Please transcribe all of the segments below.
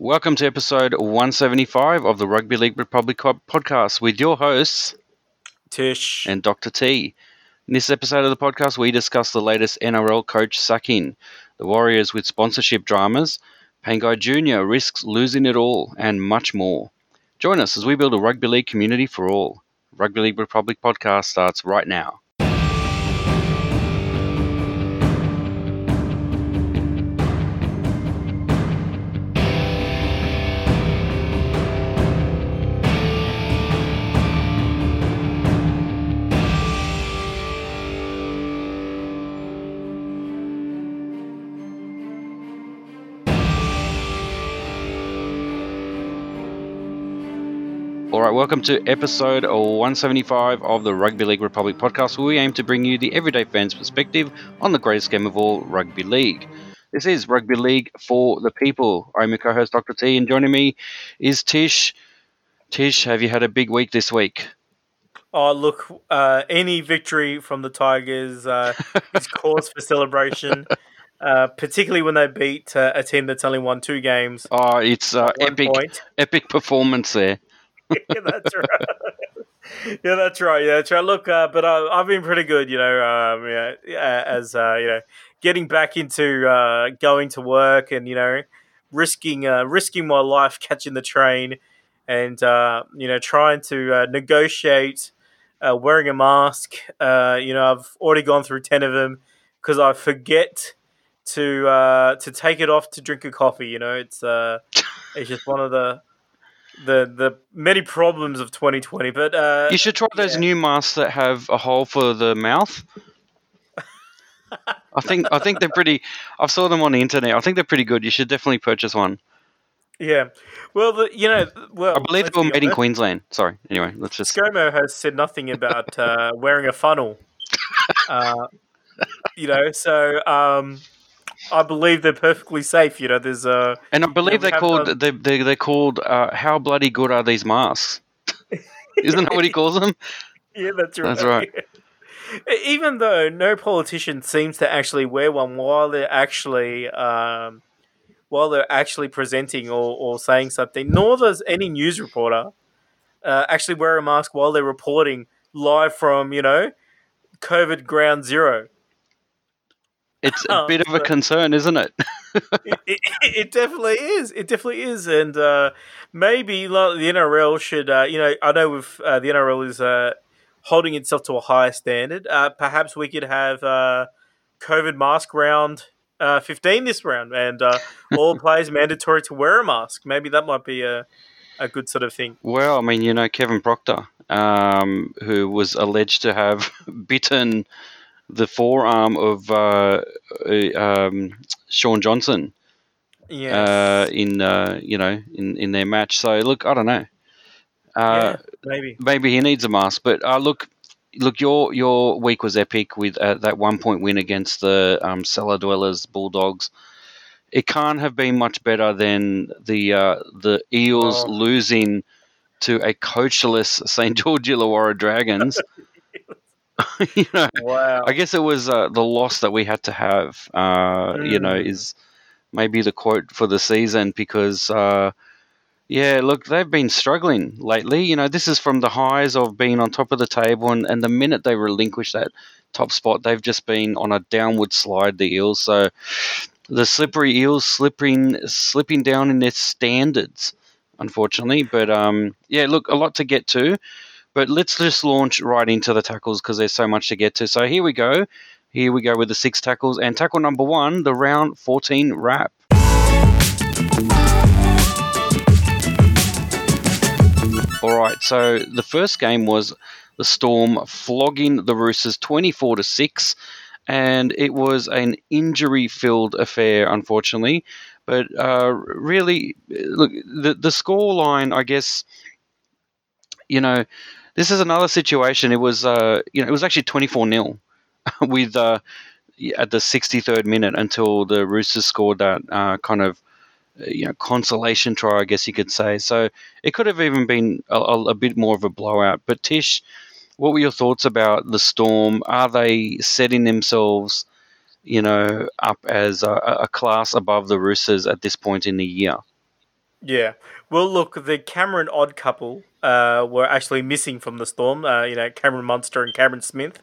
Welcome to episode 175 of the Rugby League Republic podcast with your hosts, Tish and Dr. T. In this episode of the podcast, we discuss the latest NRL coach sacking, the Warriors with sponsorship dramas, Pangai Jr. risks losing it all, and much more. Join us as we build a rugby league community for all. Rugby League Republic podcast starts right now. Welcome to episode 175 of the Rugby League Republic podcast, where we aim to bring you the everyday fan's perspective on the greatest game of all, rugby league. This is Rugby League for the people. I'm your co-host, Dr. T, and joining me is Tish. Tish, have you had a big week this week? Oh, look, uh, any victory from the Tigers uh, is cause for celebration, uh, particularly when they beat uh, a team that's only won two games. Oh, it's uh, epic, point. epic performance there. yeah, that's right. yeah, that's right. Yeah, that's right. Look, uh, but uh, I've been pretty good, you know. Um, yeah, as uh, you know, getting back into uh, going to work and you know, risking uh, risking my life catching the train, and you know, trying to negotiate wearing a mask. You know, I've already gone through ten of them because I forget to to take it off to drink a coffee. You know, it's it's just one of the the the many problems of 2020. But uh, You should try those yeah. new masks that have a hole for the mouth. I think I think they're pretty. I've saw them on the internet. I think they're pretty good. You should definitely purchase one. yeah, well, the, you know, well, I believe they were made in Queensland. Sorry. Anyway, let's just. ScoMo has said nothing about uh, wearing a funnel. Uh, you know, so um, I believe they're perfectly safe. You know, there's uh, And I believe we they're called done- they they they're called uh, how bloody good are these masks? Isn't that what he calls them? Yeah, that's right. That's right. Even though no politician seems to actually wear one while they're actually um, while they're actually presenting or, or saying something, nor does any news reporter uh, actually wear a mask while they're reporting live from you know COVID ground zero. It's a Oh, bit of a concern, isn't it? it, it, it definitely is. It definitely is, and uh, maybe like, the NRL should. Uh, you know, I know with uh, the NRL is uh, holding itself to a higher standard. Uh, perhaps we could have uh, COVID mask round uh, fifteen this round, and uh, all players mandatory to wear a mask. Maybe that might be a a good sort of thing. Well, I mean, you know, Kevin Proctor, um, who was alleged to have bitten the forearm of uh, uh, um, Shaun Johnson Yeah, uh, in uh, you know in, in their match. So look, I don't know. Uh, yeah, maybe. maybe he needs a mask. But uh, look, look, your your week was epic with uh, that one point win against the um, cellar dwellers Bulldogs. It can't have been much better than the uh, the Eels Oh. losing to a coachless St George Illawarra Dragons. you know, Wow. I guess it was uh, the loss that we had to have. Uh, You know, Mm. is maybe the quote for the season because. Uh, yeah, look, they've been struggling lately. You know, this is from the highs of being on top of the table, and, and the minute they relinquish that top spot, they've just been on a downward slide. The Eels, so the slippery Eels slipping slipping down in their standards, unfortunately. But um, yeah, look, a lot to get to. But let's just launch right into the tackles because there's so much to get to. So here we go. Here we go with the six tackles. And tackle number one, the round 14 wrap. All right, so the first game was the Storm flogging the Roosters 24 to 6, and it was an injury filled affair, unfortunately. But uh, really, look, the, the score line, I guess, you know, this is another situation. It was, uh, you know, it was actually 24 0 with uh, at the 63rd minute until the Roosters scored that uh, kind of you know consolation try, I guess you could say. So it could have even been a, a, a bit more of a blowout. But Tish, what were your thoughts about the Storm? Are they setting themselves, you know, up as a, a class above the Roosters at this point in the year? Yeah. Well, look, the Cameron odd couple uh, were actually missing from the storm. Uh, you know, Cameron Munster and Cameron Smith.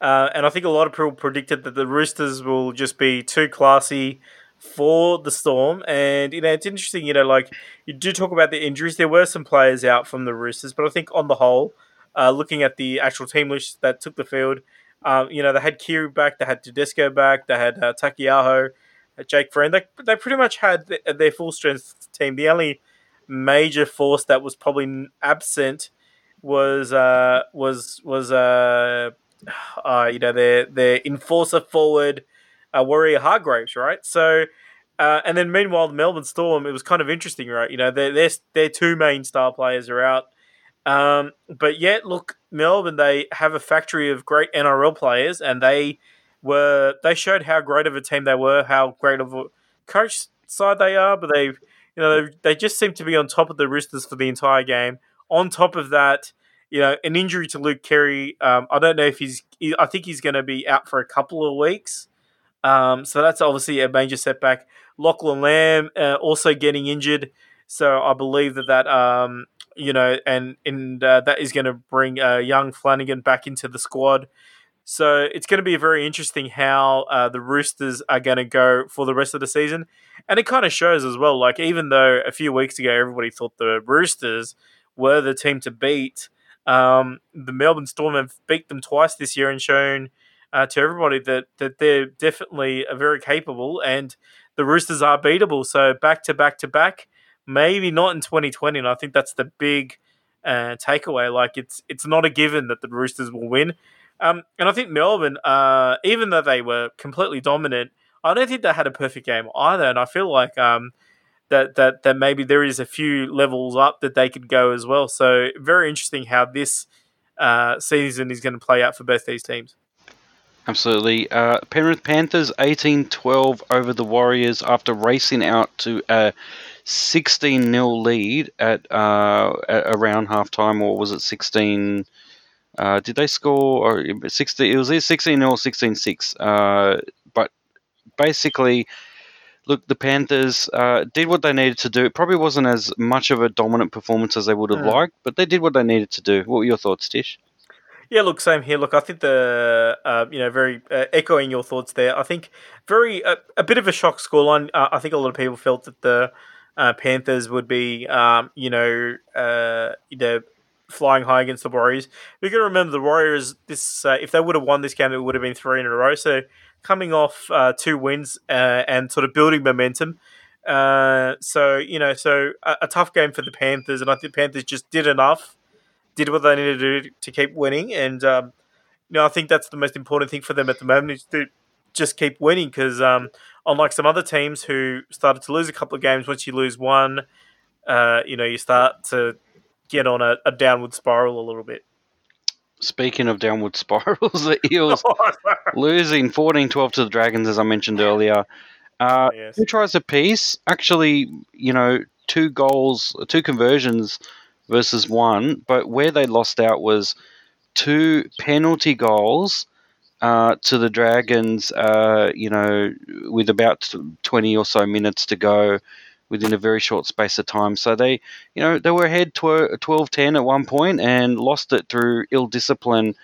Uh, and I think a lot of people predicted that the Roosters will just be too classy for the Storm. And, you know, it's interesting, you know, like you do talk about the injuries. There were some players out from the Roosters, but I think on the whole, uh, looking at the actual team list that took the field, um, you know, they had Keary back, they had Tedesco back, they had uh, Taukei'aho, uh, Jake Friend. They, they pretty much had their full strength team. The only major force that was probably absent was uh, was was uh, uh, you know their their enforcer forward uh, Waerea Hargreaves, right? So. Uh, and then, meanwhile, the Melbourne Storm, it was kind of interesting, right? You know, their their, their two main star players are out. Um, but yet, look, Melbourne, they have a factory of great NRL players, and they were they showed how great of a team they were, how great of a coach side they are. But they, you know, they, just seem to be on top of the Roosters for the entire game. On top of that, you know, an injury to Luke Keary. Um, I don't know if he's. I think he's going to be out for a couple of weeks. Um, so that's obviously a major setback. Lachlan Lam uh, also getting injured. So I believe that that um, you know, and and uh, that is going to bring uh, young Flanagan back into the squad. So it's going to be very interesting how uh, the Roosters are going to go for the rest of the season, and it kind of shows as well. Like even though a few weeks ago everybody thought the Roosters were the team to beat, um, the Melbourne Storm have beat them twice this year and shown uh, to everybody that that they're definitely very capable, and the Roosters are beatable. So back to back to back maybe not in 2020. And I think that's the big uh, takeaway. Like it's it's not a given that the Roosters will win. Um, and I think Melbourne, uh, even though they were completely dominant, I don't think they had a perfect game either. And I feel like um, that that that maybe there is a few levels up that they could go as well. So very interesting how this uh, season is going to play out for both these teams. Absolutely. Uh, Penrith Panthers 18 12 over the Warriors after racing out to a 16 0 lead at, uh, at around half time, or was it 16? Uh, did they score? Or 16, it was either 16 0 or 16 6. Uh, but basically, look, the Panthers uh, did what they needed to do. It probably wasn't as much of a dominant performance as they would have liked, but they did what they needed to do. What were your thoughts, Tish? Yeah, look, same here. Look, I think the uh, you know very uh, echoing your thoughts there. I think very uh, a bit of a shock scoreline. Uh, I think a lot of people felt that the uh, Panthers would be um, you know uh, you know flying high against the Warriors. We got to remember the Warriors. This if they would have won this game, it would have been three in a row. So coming off two wins and sort of building momentum. so you know, so a, a tough game for the Panthers, and I think Panthers just did enough did what they needed to do to keep winning. And um, you know, I think that's the most important thing for them at the moment is to just keep winning because um, unlike some other teams who started to lose a couple of games, once you lose one, uh, you know, you start to get on a, a downward spiral a little bit. Speaking of downward spirals, the Eels losing 14 12 to the Dragons, as I mentioned earlier. Uh, oh, yes. Two tries apiece. Actually, you know, two goals, two conversions versus one, but where they lost out was two penalty goals uh, to the Dragons, uh, you know, with about 20 or so minutes to go within a very short space of time. So they, you know, they were ahead 12 10 at one point and lost it through ill discipline.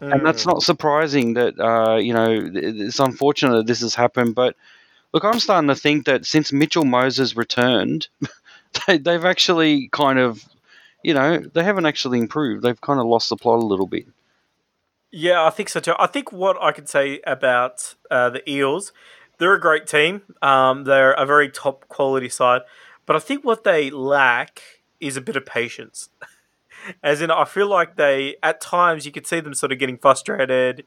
Mm. And that's not surprising that, uh, you know, it's unfortunate that this has happened. But look, I'm starting to think that since Mitchell Moses returned, they, they've actually kind of you know, they haven't actually improved. They've kind of lost the plot a little bit. Yeah, I think so too. I think what I can say about uh, the Eels, they're a great team. Um, they're a very top quality side, but I think what they lack is a bit of patience. As in, I feel like they at times you could see them sort of getting frustrated,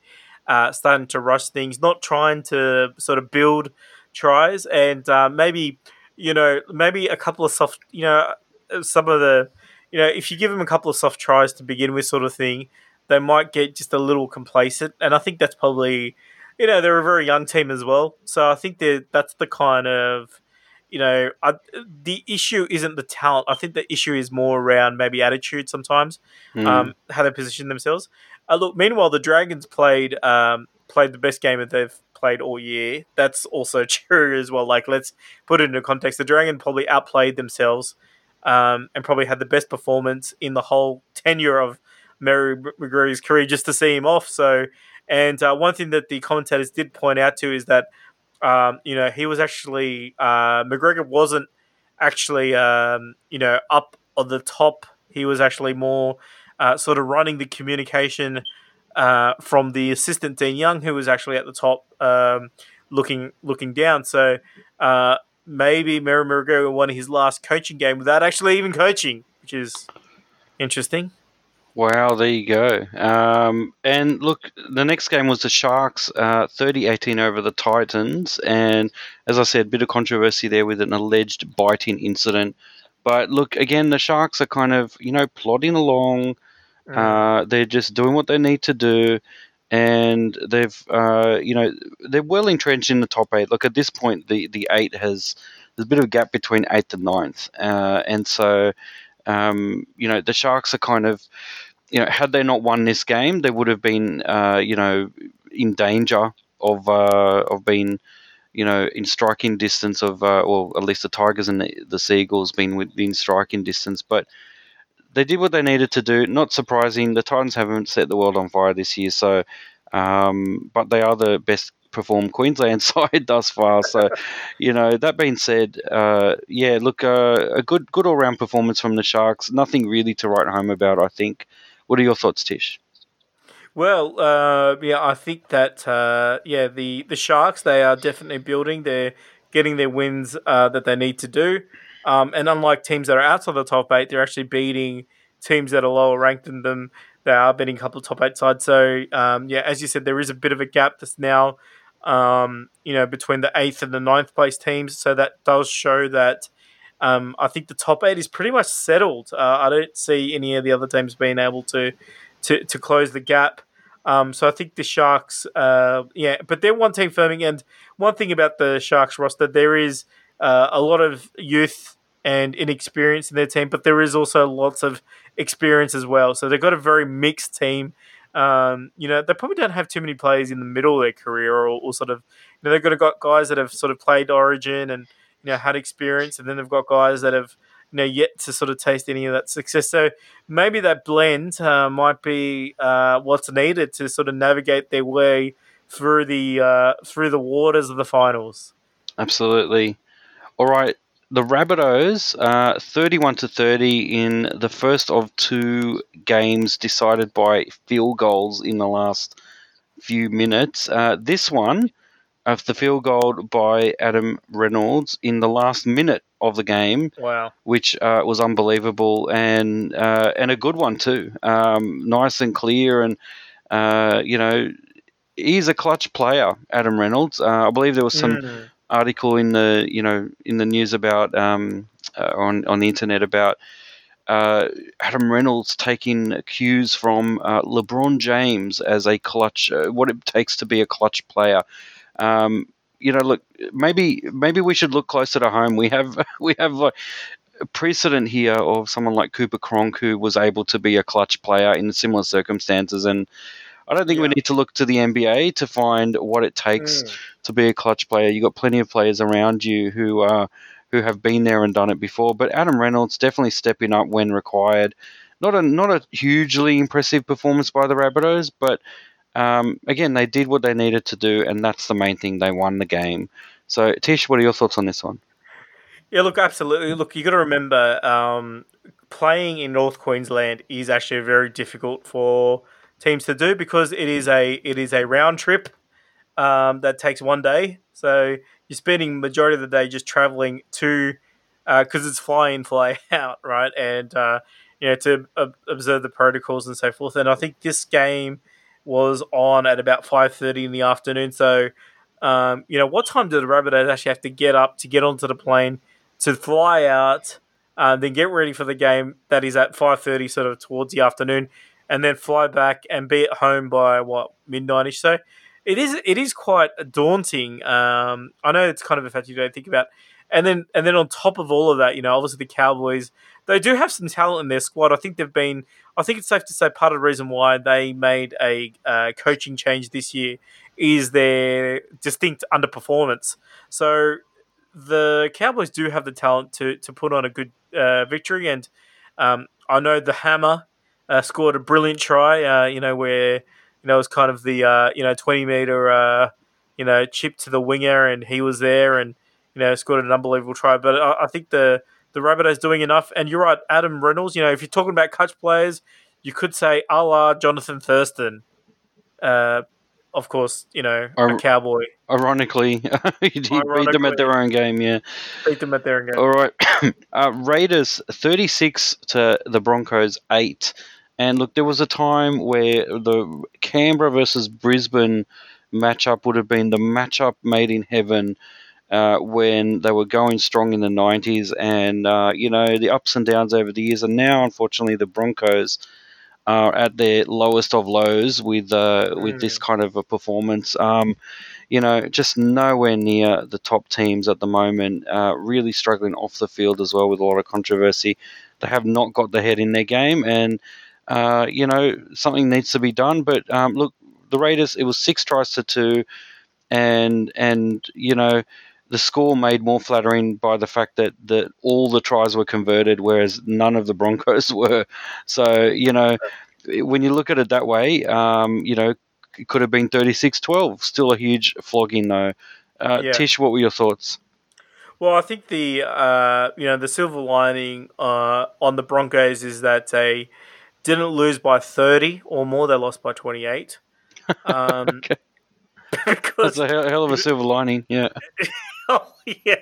uh, starting to rush things, not trying to sort of build tries, and uh, maybe you know maybe a couple of soft, you know, some of the you know, if you give them a couple of soft tries to begin with, sort of thing, they might get just a little complacent. And I think that's probably, you know, they're a very young team as well. So I think that that's the kind of, you know, I, the issue isn't the talent. I think the issue is more around maybe attitude sometimes, mm. um, how they position themselves. Uh, look, meanwhile, the Dragons played um, played the best game that they've played all year. That's also true as well. Like, let's put it into context. The Dragon probably outplayed themselves um, and probably had the best performance in the whole tenure of Mary McGregor's career just to see him off. So, and uh, one thing that the commentators did point out to is that, um, you know, he was actually, uh, McGregor wasn't actually, um, you know, up on the top. He was actually more uh, sort of running the communication uh, from the assistant Dean Young, who was actually at the top, um, looking looking down. So uh, maybe Mary McGregor won his last coaching game without actually even coaching, which is interesting. Wow, there you go. Um, and look, the next game was the Sharks, uh, 30-18 over the Titans. And as I said, a bit of controversy there with an alleged biting incident. But look, again, the Sharks are kind of, you know, plodding along. Mm. Uh, they're just doing what they need to do. And they've, uh, you know, they're well entrenched in the top eight. Look, at this point, the, the eight has, there's a bit of a gap between eighth and ninth. Uh, and so um, you know, the Sharks are kind of, you know, had they not won this game, they would have been, uh, you know, in danger of uh, of being, you know, in striking distance of, uh, or at least the Tigers and the, the Sea Eagles being within striking distance. But they did what they needed to do. Not surprising. The Titans haven't set the world on fire this year, so. Um, but they are the best performed Queensland side thus far. So, you know, that being said, uh, yeah, look, uh, a good good all round performance from the Sharks. Nothing really to write home about, I think. What are your thoughts, Tish? Well, uh, yeah, I think that uh, yeah, the the Sharks they are definitely building. They're getting their wins uh, that they need to do, um, and unlike teams that are outside the top eight, they're actually beating teams that are lower ranked than them. They are beating a couple of top eight sides. So um, yeah, as you said, there is a bit of a gap that's now um, you know, between the eighth and the ninth place teams. So that does show that um, I think the top eight is pretty much settled. Uh, I don't see any of the other teams being able to to, to close the gap. Um, so I think the Sharks, uh, yeah, but they're one team firming. And one thing about the Sharks roster, there is uh, a lot of youth and inexperience in their team, but there is also lots of experience as well. So they've got a very mixed team. Um, you know, they probably don't have too many players in the middle of their career, or, or sort of, you know, they've got got guys that have sort of played Origin and you know had experience, and then they've got guys that have you know yet to sort of taste any of that success. So maybe that blend uh, might be uh, what's needed to sort of navigate their way through the uh, through the waters of the finals. Absolutely. All right, the Rabbitohs, uh, 31 to 30 in the first of two games decided by field goals in the last few minutes. Uh, this one, of the field goal by Adam Reynolds in the last minute of the game. Wow, which uh, was unbelievable and uh, and a good one too. Um, nice and clear, and uh, you know he's a clutch player, Adam Reynolds. Uh, I believe there was some. Mm article in the you know in the news about um, uh, on on the internet about uh, Adam Reynolds taking cues from uh, LeBron James as a clutch, uh, what it takes to be a clutch player. Um, you know, look, maybe maybe we should look closer to home. We have we have like precedent here of someone like Cooper Cronk who was able to be a clutch player in similar circumstances and I don't think yeah. we need to look to the NBA to find what it takes mm. to be a clutch player. You've got plenty of players around you who are who have been there and done it before. But Adam Reynolds definitely stepping up when required. Not a not a hugely impressive performance by the Rabbitohs, but um, again they did what they needed to do, and that's the main thing. They won the game. So Tish, what are your thoughts on this one? Yeah, look, absolutely. Look, you got to remember, um, playing in North Queensland is actually very difficult for teams to do because it is a it is a round trip um, that takes one day. So you're spending majority of the day just traveling to because uh, it's fly in fly out, right? And uh, you know to uh, observe the protocols and so forth. And I think this game was on at about five thirty in the afternoon. So um, you know what time do the Rabbitohs actually have to get up to get onto the plane to fly out? Uh, then get ready for the game that is at 5.30 sort of towards the afternoon and then fly back and be at home by what midnightish. So it is it is quite daunting. Um, I know it's kind of a fact you don't think about. And then and then on top of all of that, you know, obviously the Cowboys they do have some talent in their squad. I think they've been. I think it's safe to say part of the reason why they made a uh, coaching change this year is their distinct underperformance. So the Cowboys do have the talent to to put on a good uh, victory, and um, I know the Hammer uh, scored a brilliant try. Uh, you know where you know it was kind of the uh, you know twenty meter uh, you know chip to the winger, and he was there, and you know scored an unbelievable try. But I, I think the the Rabbitohs doing enough, and you're right, Adam Reynolds. You know if you're talking about catch players, you could say a la Jonathan Thurston. Uh, of course, you know, a cowboy. Ironically, he beat them at their own game. Yeah, beat them at their own game. All right, uh, Raiders thirty six to the Broncos eight, and look, there was a time where the Canberra versus Brisbane matchup would have been the matchup made in heaven. Uh, when they were going strong in the 90s, and uh, you know the ups and downs over the years, and now unfortunately the Broncos are at their lowest of lows with uh, with this mm. kind of a performance. Um, you know, just nowhere near the top teams at the moment. Uh, really struggling off the field as well with a lot of controversy. They have not got the head in their game, and uh, you know something needs to be done. But um, look, the Raiders. It was six tries to two, and and you know the score made more flattering by the fact that, that all the tries were converted, whereas none of the Broncos were. So, you know, when you look at it that way, um, you know, it could have been 36 12. Still a huge flogging, though. Uh, yeah. Tish, what were your thoughts? Well, I think the uh, you know the silver lining uh, on the Broncos is that they didn't lose by thirty or more; they lost by twenty eight. Um, okay. That's a hell of a silver lining, yeah. oh yeah,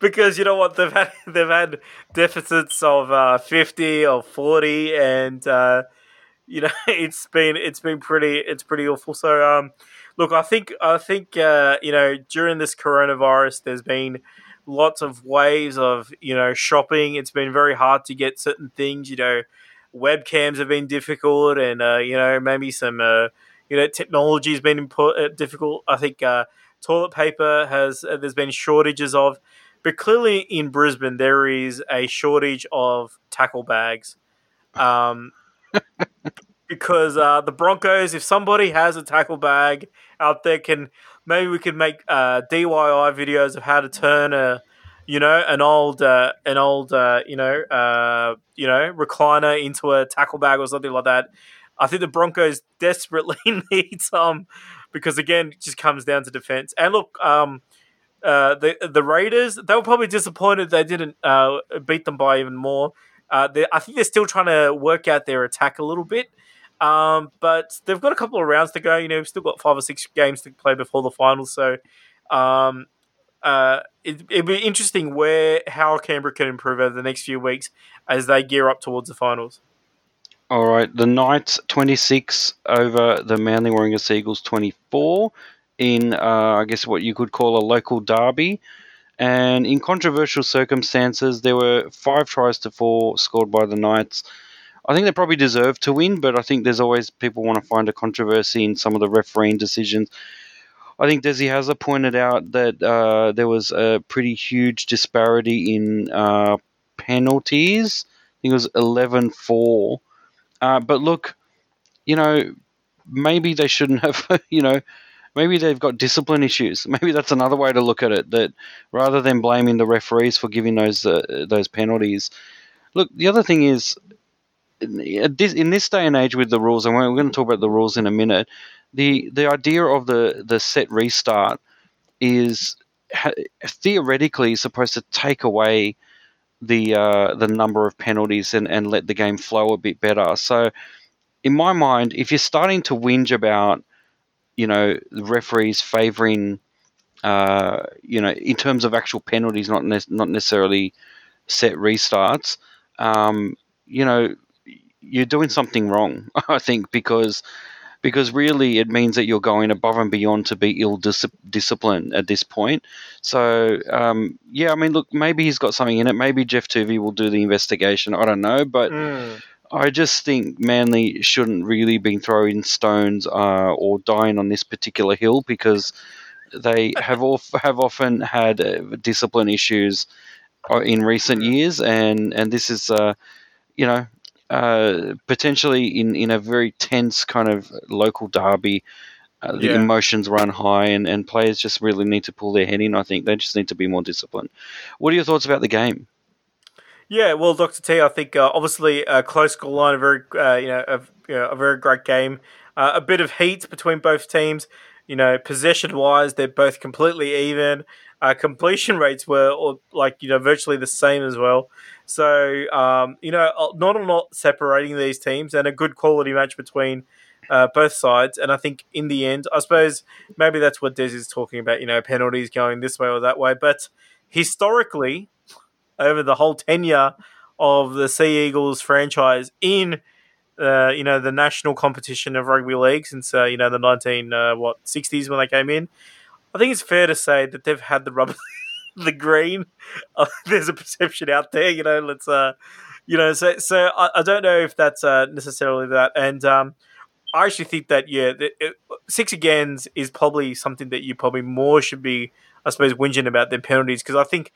because you know what they've had they've had deficits of uh, fifty or forty, and uh, you know it's been it's been pretty it's pretty awful. So um, look, I think I think uh, you know during this coronavirus, there's been lots of waves of you know shopping. It's been very hard to get certain things. You know, webcams have been difficult, and uh, you know maybe some uh, you know technology has been impo- uh, difficult. I think uh, toilet paper has uh, there's been shortages of, but clearly in Brisbane there is a shortage of tackle bags, um, because uh, the Broncos, if somebody has a tackle bag out there, can maybe we could make uh, DIY videos of how to turn a you know an old uh, an old uh, you know uh, you know recliner into a tackle bag or something like that. I think the Broncos desperately need some because again, it just comes down to defense. And look, um, uh, the the Raiders they were probably disappointed they didn't uh, beat them by even more. Uh, I think they're still trying to work out their attack a little bit, um, but they've got a couple of rounds to go. You know, we've still got five or six games to play before the finals, so um, uh, it, it'd be interesting where how Canberra can improve over the next few weeks as they gear up towards the finals. All right, the Knights 26 over the Manly Warringah Sea Eagles 24 in, uh, I guess, what you could call a local derby. And in controversial circumstances, there were five tries to four scored by the Knights. I think they probably deserve to win, but I think there's always people want to find a controversy in some of the refereeing decisions. I think Des Hasler pointed out that uh, there was a pretty huge disparity in uh, penalties. I think it was 11 4 uh, but look, you know, maybe they shouldn't have, you know, maybe they've got discipline issues. Maybe that's another way to look at it. That rather than blaming the referees for giving those uh, those penalties, look. The other thing is, in this, in this day and age with the rules, and we're going to talk about the rules in a minute. The the idea of the the set restart is theoretically supposed to take away the uh, the number of penalties and, and let the game flow a bit better. So, in my mind, if you're starting to whinge about, you know, the referees favouring, uh, you know, in terms of actual penalties, not ne- not necessarily set restarts, um, you know, you're doing something wrong. I think because because really it means that you're going above and beyond to be ill dis- discipline at this point. So um, yeah, I mean, look, maybe he's got something in it. Maybe Geoff Toovey will do the investigation. I don't know, but. Mm. I just think Manly shouldn't really be throwing stones uh, or dying on this particular hill because they have have often had uh, discipline issues uh, in recent mm. years, and and this is uh, you know uh, potentially in, in a very tense kind of local derby. Uh, the Yeah. emotions run high, and, and players just really need to pull their head in. I think they just need to be more disciplined. What are your thoughts about the game? Yeah, well, Doctor T, I think uh, obviously a close goal line, a very uh, you know a, you know, a very great game, uh, a bit of heat between both teams. You know, possession wise, they're both completely even. Uh, completion rates were or, like you know virtually the same as well. So um, you know, not a lot separating these teams, and a good quality match between uh, both sides. And I think in the end, I suppose maybe that's what Des is talking about. You know, penalties going this way or that way, but historically, over the whole tenure of the Sea Eagles franchise in uh, you know the national competition of rugby league since uh, you know the nineteen uh, what sixties when they came in. I think it's fair to say that they've had the rubber, the green. Uh, there's a perception out there, you know. Let's uh, you know, so so I, I don't know if that's uh, necessarily that, and um, I actually think that yeah, the, it, six agains is probably something that you probably more should be, I suppose, whinging about than penalties because I think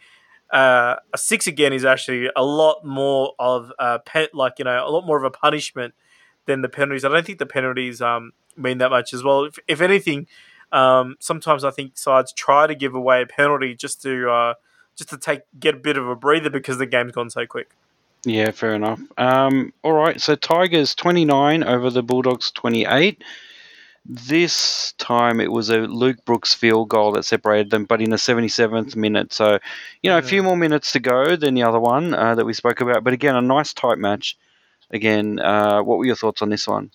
uh, a six again is actually a lot more of a pet, like you know, a lot more of a punishment than the penalties. I don't think the penalties um, mean that much as well. If, if anything, um, sometimes I think sides try to give away a penalty just to uh, just to take get a bit of a breather because the game's gone so quick. Yeah, fair enough. Um, all right, so Tigers 29 over the Bulldogs 28. This time it was a Luke Brooks field goal that separated them, but in the 77th minute. So, you know, a few more minutes to go than the other one uh, that we spoke about. But again, a nice tight match. Again, uh, what were your thoughts on this one?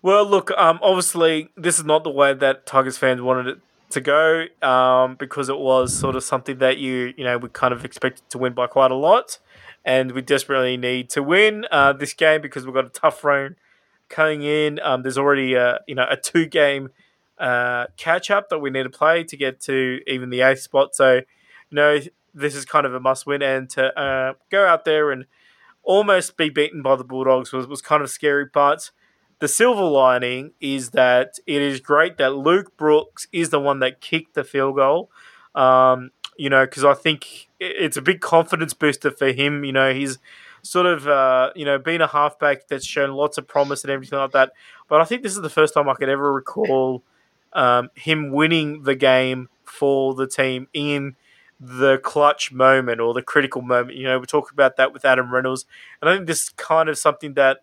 Well, look, um, obviously, this is not the way that Tigers fans wanted it to go um, because it was sort of something that you, you know, we kind of expected to win by quite a lot. And we desperately need to win uh, this game because we've got a tough run coming in. Um, there's already a, you know, a two game uh, catch up that we need to play to get to even the eighth spot. So, you know, this is kind of a must win. And to uh, go out there and almost be beaten by the Bulldogs was, was kind of scary. But the silver lining is that it is great that Luke Brooks is the one that kicked the field goal. Um, you know, because I think it's a big confidence booster for him. You know, he's sort of, uh, you know, been a halfback that's shown lots of promise and everything like that. But I think this is the first time I could ever recall um, him winning the game for the team in the clutch moment or the critical moment. You know, we talked about that with Adam Reynolds, and I think this is kind of something that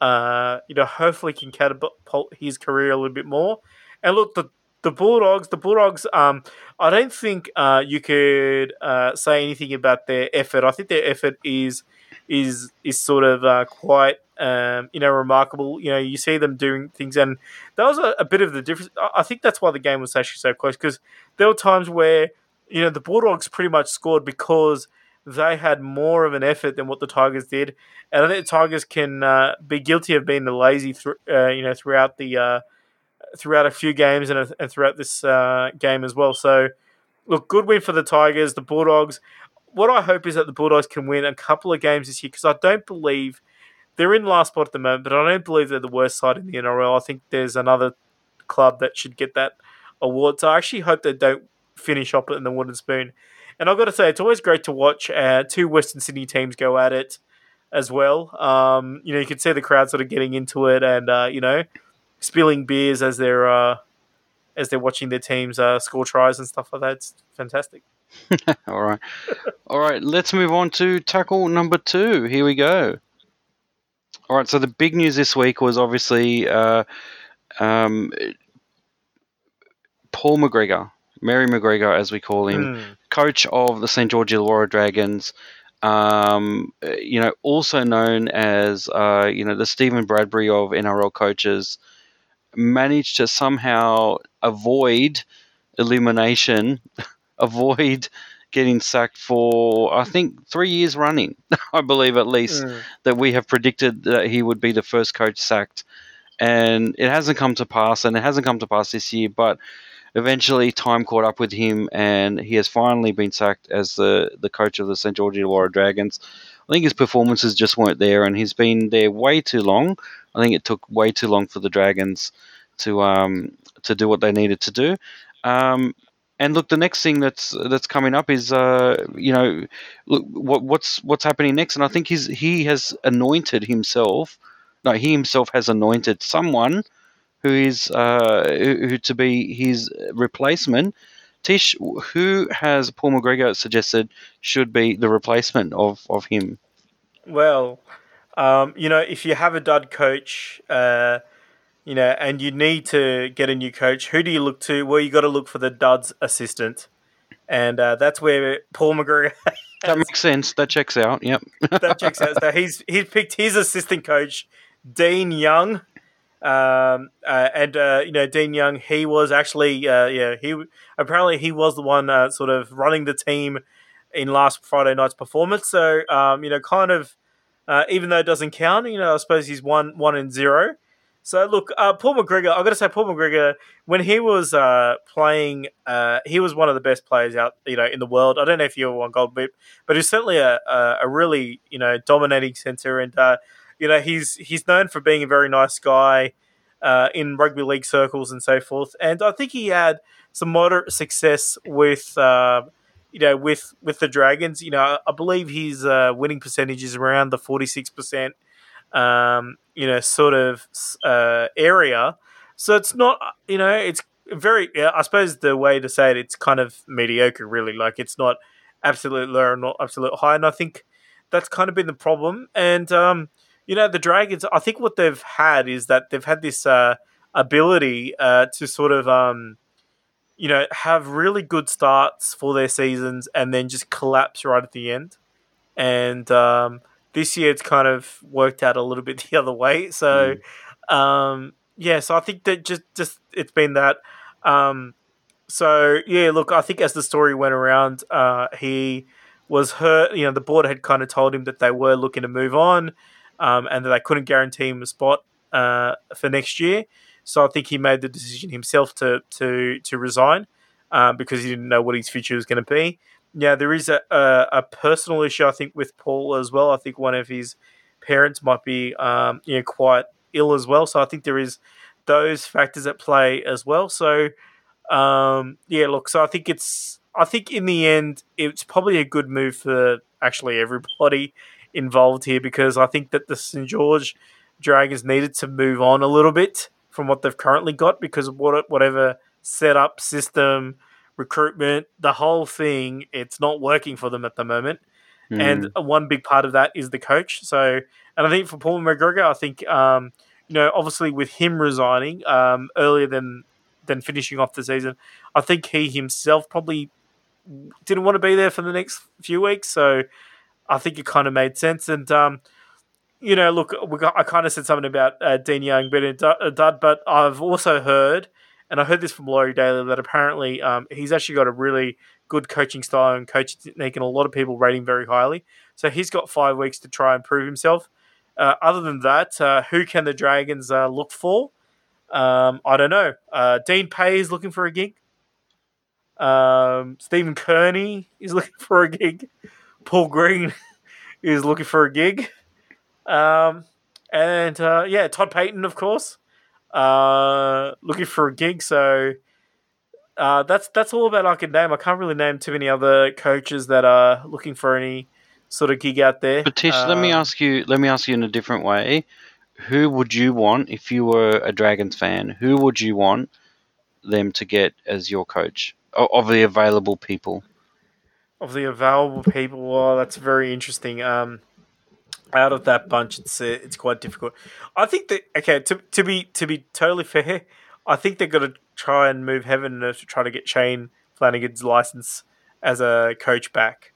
uh, you know hopefully can catapult his career a little bit more. And look, the the Bulldogs, the Bulldogs. Um, I don't think uh, you could uh, say anything about their effort. I think their effort is is is sort of uh, quite um, you know remarkable. You know, you see them doing things, and that was a, a bit of the difference. I think that's why the game was actually so close because there were times where you know the Bulldogs pretty much scored because they had more of an effort than what the Tigers did, and I think the Tigers can uh, be guilty of being the lazy, th- uh, you know, throughout the uh, throughout a few games and, and throughout this uh, game as well. So, look, good win for the Tigers, the Bulldogs. What I hope is that the Bulldogs can win a couple of games this year because I don't believe they're in last spot at the moment, but I don't believe they're the worst side in the NRL. I think there's another club that should get that award. So I actually hope they don't finish up in the wooden spoon. And I've got to say, it's always great to watch uh, two Western Sydney teams go at it as well. Um, you know, you can see the crowd sort of getting into it, and uh, you know, spilling beers as they're uh, as they're watching their teams uh, score tries and stuff like that. It's fantastic. All right. All right, let's move on to tackle number two. Here we go. All right, so the big news this week was obviously uh, um, Paul McGregor, Mary McGregor, as we call him, Mm. coach of the St. George Illawarra Dragons. Um, you know, also known as uh, you know the Stephen Bradbury of NRL coaches, managed to somehow avoid elimination, avoid getting sacked for I think three years running. I believe at least Mm. that we have predicted that he would be the first coach sacked, and it hasn't come to pass, and it hasn't come to pass this year. But eventually, time caught up with him, and he has finally been sacked as the the coach of the St George Illawarra Dragons. I think his performances just weren't there, and he's been there way too long. I think it took way too long for the Dragons to um, to do what they needed to do. Um, and look, the next thing that's that's coming up is uh, you know look what what's what's happening next, and I think he's he has anointed himself. No, he himself has anointed someone who is uh, who, who to be his replacement. Tish, who has Paul McGregor suggested should be the replacement of, of him? Well, um, you know, if you have a dud coach, uh, you know, and you need to get a new coach, who do you look to? Well, you got to look for the dud's assistant, and uh, that's where Paul McGregor. that makes sense. That checks out. Yep. that checks out. So he's he's picked his assistant coach, Dean Young. Um, uh, and uh, you know Dean Young, he was actually uh, yeah he apparently he was the one uh, sort of running the team in last Friday night's performance. So um, you know kind of uh, even though it doesn't count, you know I suppose he's one one and zero. So look, uh, Paul McGregor, I've got to say Paul McGregor when he was playing, he was one of the best players out you know in the world. I don't know if you ever won gold, but but he's certainly a, a, a really you know dominating center and you know, he's he's known for being a very nice guy uh, in rugby league circles and so forth. And I think he had some moderate success with. Uh, you know, with with the Dragons, you know, I believe his uh, winning percentage is around the forty six percent, um, you know, sort of uh, area. So it's not, you know, it's very. I suppose the way to say it, it's kind of mediocre, really. Like it's not absolute low or not absolute high, and I think that's kind of been the problem. And um, you know, the Dragons, I think what they've had is that they've had this uh, ability uh, to sort of, um, you know, have really good starts for their seasons and then just collapse right at the end. And um, this year it's kind of worked out a little bit the other way. So, mm. um, yeah, so I think that just, just it's been that. Um, so, yeah, look, I think as the story went around, uh, he was hurt. You know, the board had kind of told him that they were looking to move on um, and that they couldn't guarantee him a spot uh, for next year. So I think he made the decision himself to to to resign uh, because he didn't know what his future was going to be. Yeah, there is a, a, a, personal issue I think with Paul as well. I think one of his parents might be um, you know quite ill as well. So I think there is those factors at play as well. So um, yeah, look, so I think it's I think in the end it's probably a good move for actually everybody involved here because I think that the St George Dragons needed to move on a little bit from what they've currently got because what whatever setup, system, recruitment, the whole thing, it's not working for them at the moment. Mm. And one big part of that is the coach. So, and I think for Paul McGregor, I think um, you know, obviously with him resigning um, earlier than than finishing off the season, I think he himself probably didn't want to be there for the next few weeks. So I think it kind of made sense. And, um, you know, look, got, I kind of said something about uh, Dean Young being a dud, but I've also heard, and I heard this from Laurie Daley, that apparently um, he's actually got a really good coaching style and coaching technique, and a lot of people rate him very highly. So he's got five weeks to try and prove himself. Uh, other than that, uh, who can the Dragons uh, look for? Um, I don't know. Uh, Dean Pay is looking for a gig. Um, Stephen Kearney is looking for a gig. Paul Green is looking for a gig. Um, and uh, yeah, Todd Payten, of course, uh, looking for a gig. So uh, that's that's all about I can name. I can't really name too many other coaches that are looking for any sort of gig out there. But Tish, um, let me um, ask you. Let me ask you in a different way. Who would you want if you were a Dragons fan? Who would you want them to get as your coach of the available people? Of the available people, well, that's very interesting. Um, out of that bunch, it's uh, it's quite difficult. I think that okay to to be to be totally fair, I think they're to try and move heaven and to try to get Shane Flanagan's license as a coach back,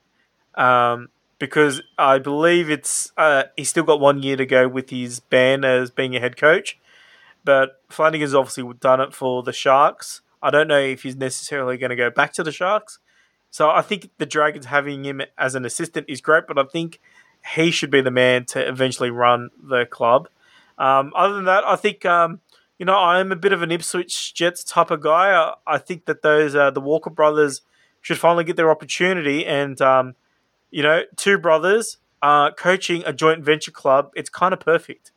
um, because I believe it's uh, he's still got one year to go with his ban as being a head coach, but Flanagan's obviously done it for the Sharks. I don't know if he's necessarily going to go back to the Sharks. So I think the Dragons having him as an assistant is great, but I think he should be the man to eventually run the club. Um, other than that, I think um, you know I am a bit of an Ipswich Jets type of guy. I, I think that those uh, the Walker brothers should finally get their opportunity, and um, you know, two brothers uh, coaching a joint venture club. It's kind of perfect.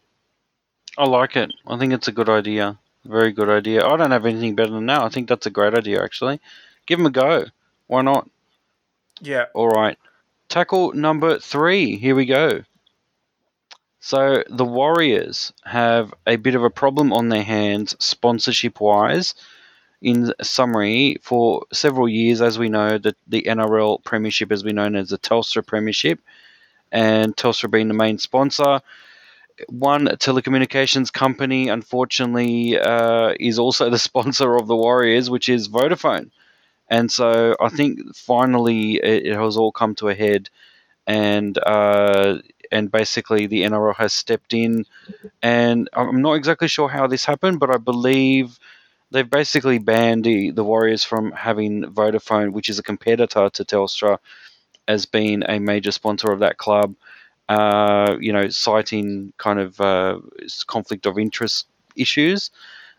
I like it. I think it's a good idea. Very good idea. I don't have anything better than that. I think that's a great idea, actually. Give them a go. Why not? Yeah. All right. Tackle number three. Here we go. So the Warriors have a bit of a problem on their hands, sponsorship wise. In summary, for several years, as we know, that the NRL Premiership has been known as the Telstra Premiership, and Telstra being the main sponsor. One telecommunications company, unfortunately, uh, is also the sponsor of the Warriors, which is Vodafone. And so I think finally it, it has all come to a head, and uh, and basically the NRL has stepped in, and I'm not exactly sure how this happened, but I believe they've basically banned the, the Warriors from having Vodafone, which is a competitor to Telstra, as being a major sponsor of that club. Uh, you know, citing kind of uh, conflict of interest issues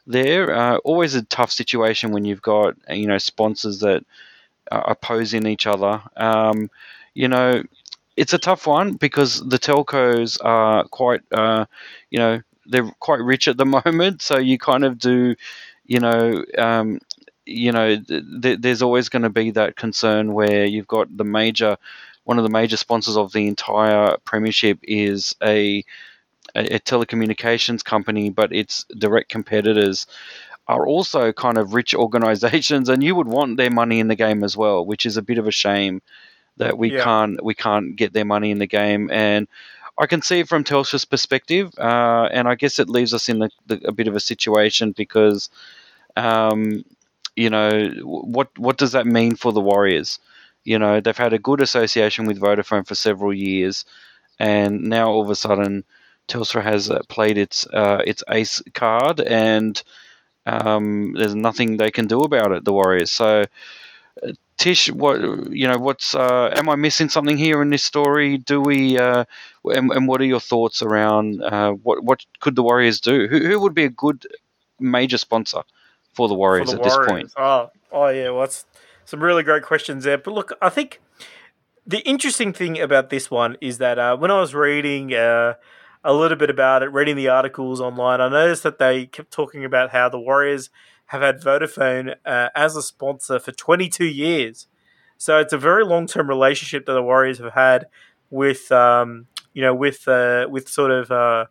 there. Uh, always a tough situation when you've got you know sponsors that are opposing each other. Um, you know, it's a tough one because the telcos are quite, uh, you know, they're quite rich at the moment. So you kind of do, you know, um, you know, th- there's always going to be that concern where you've got the major, one of the major sponsors of the entire premiership is a, a, a telecommunications company, but its direct competitors are also kind of rich organizations, and you would want their money in the game as well, which is a bit of a shame that we Yeah. can't we can't get their money in the game and. I can see it from Telstra's perspective, uh, and I guess it leaves us in a, a bit of a situation because um, you know, what what does that mean for the Warriors? You know, they've had a good association with Vodafone for several years, and now all of a sudden, Telstra has uh, played its uh, its ace card, and um, there's nothing they can do about it. The Warriors. So, uh, Tish, what you know? What's uh, am I missing something here in this story? Do we? Uh, and, and what are your thoughts around uh, what what could the Warriors do? Who who would be a good major sponsor for the Warriors for the at this point? Oh, oh yeah. Well, that's some really great questions there. But look, I think the interesting thing about this one is that uh, when I was reading uh, a little bit about it, reading the articles online, I noticed that they kept talking about how the Warriors have had Vodafone uh, as a sponsor for 22 years. So it's a very long term relationship that the Warriors have had with, um, you know, with uh, with sort of. Uh,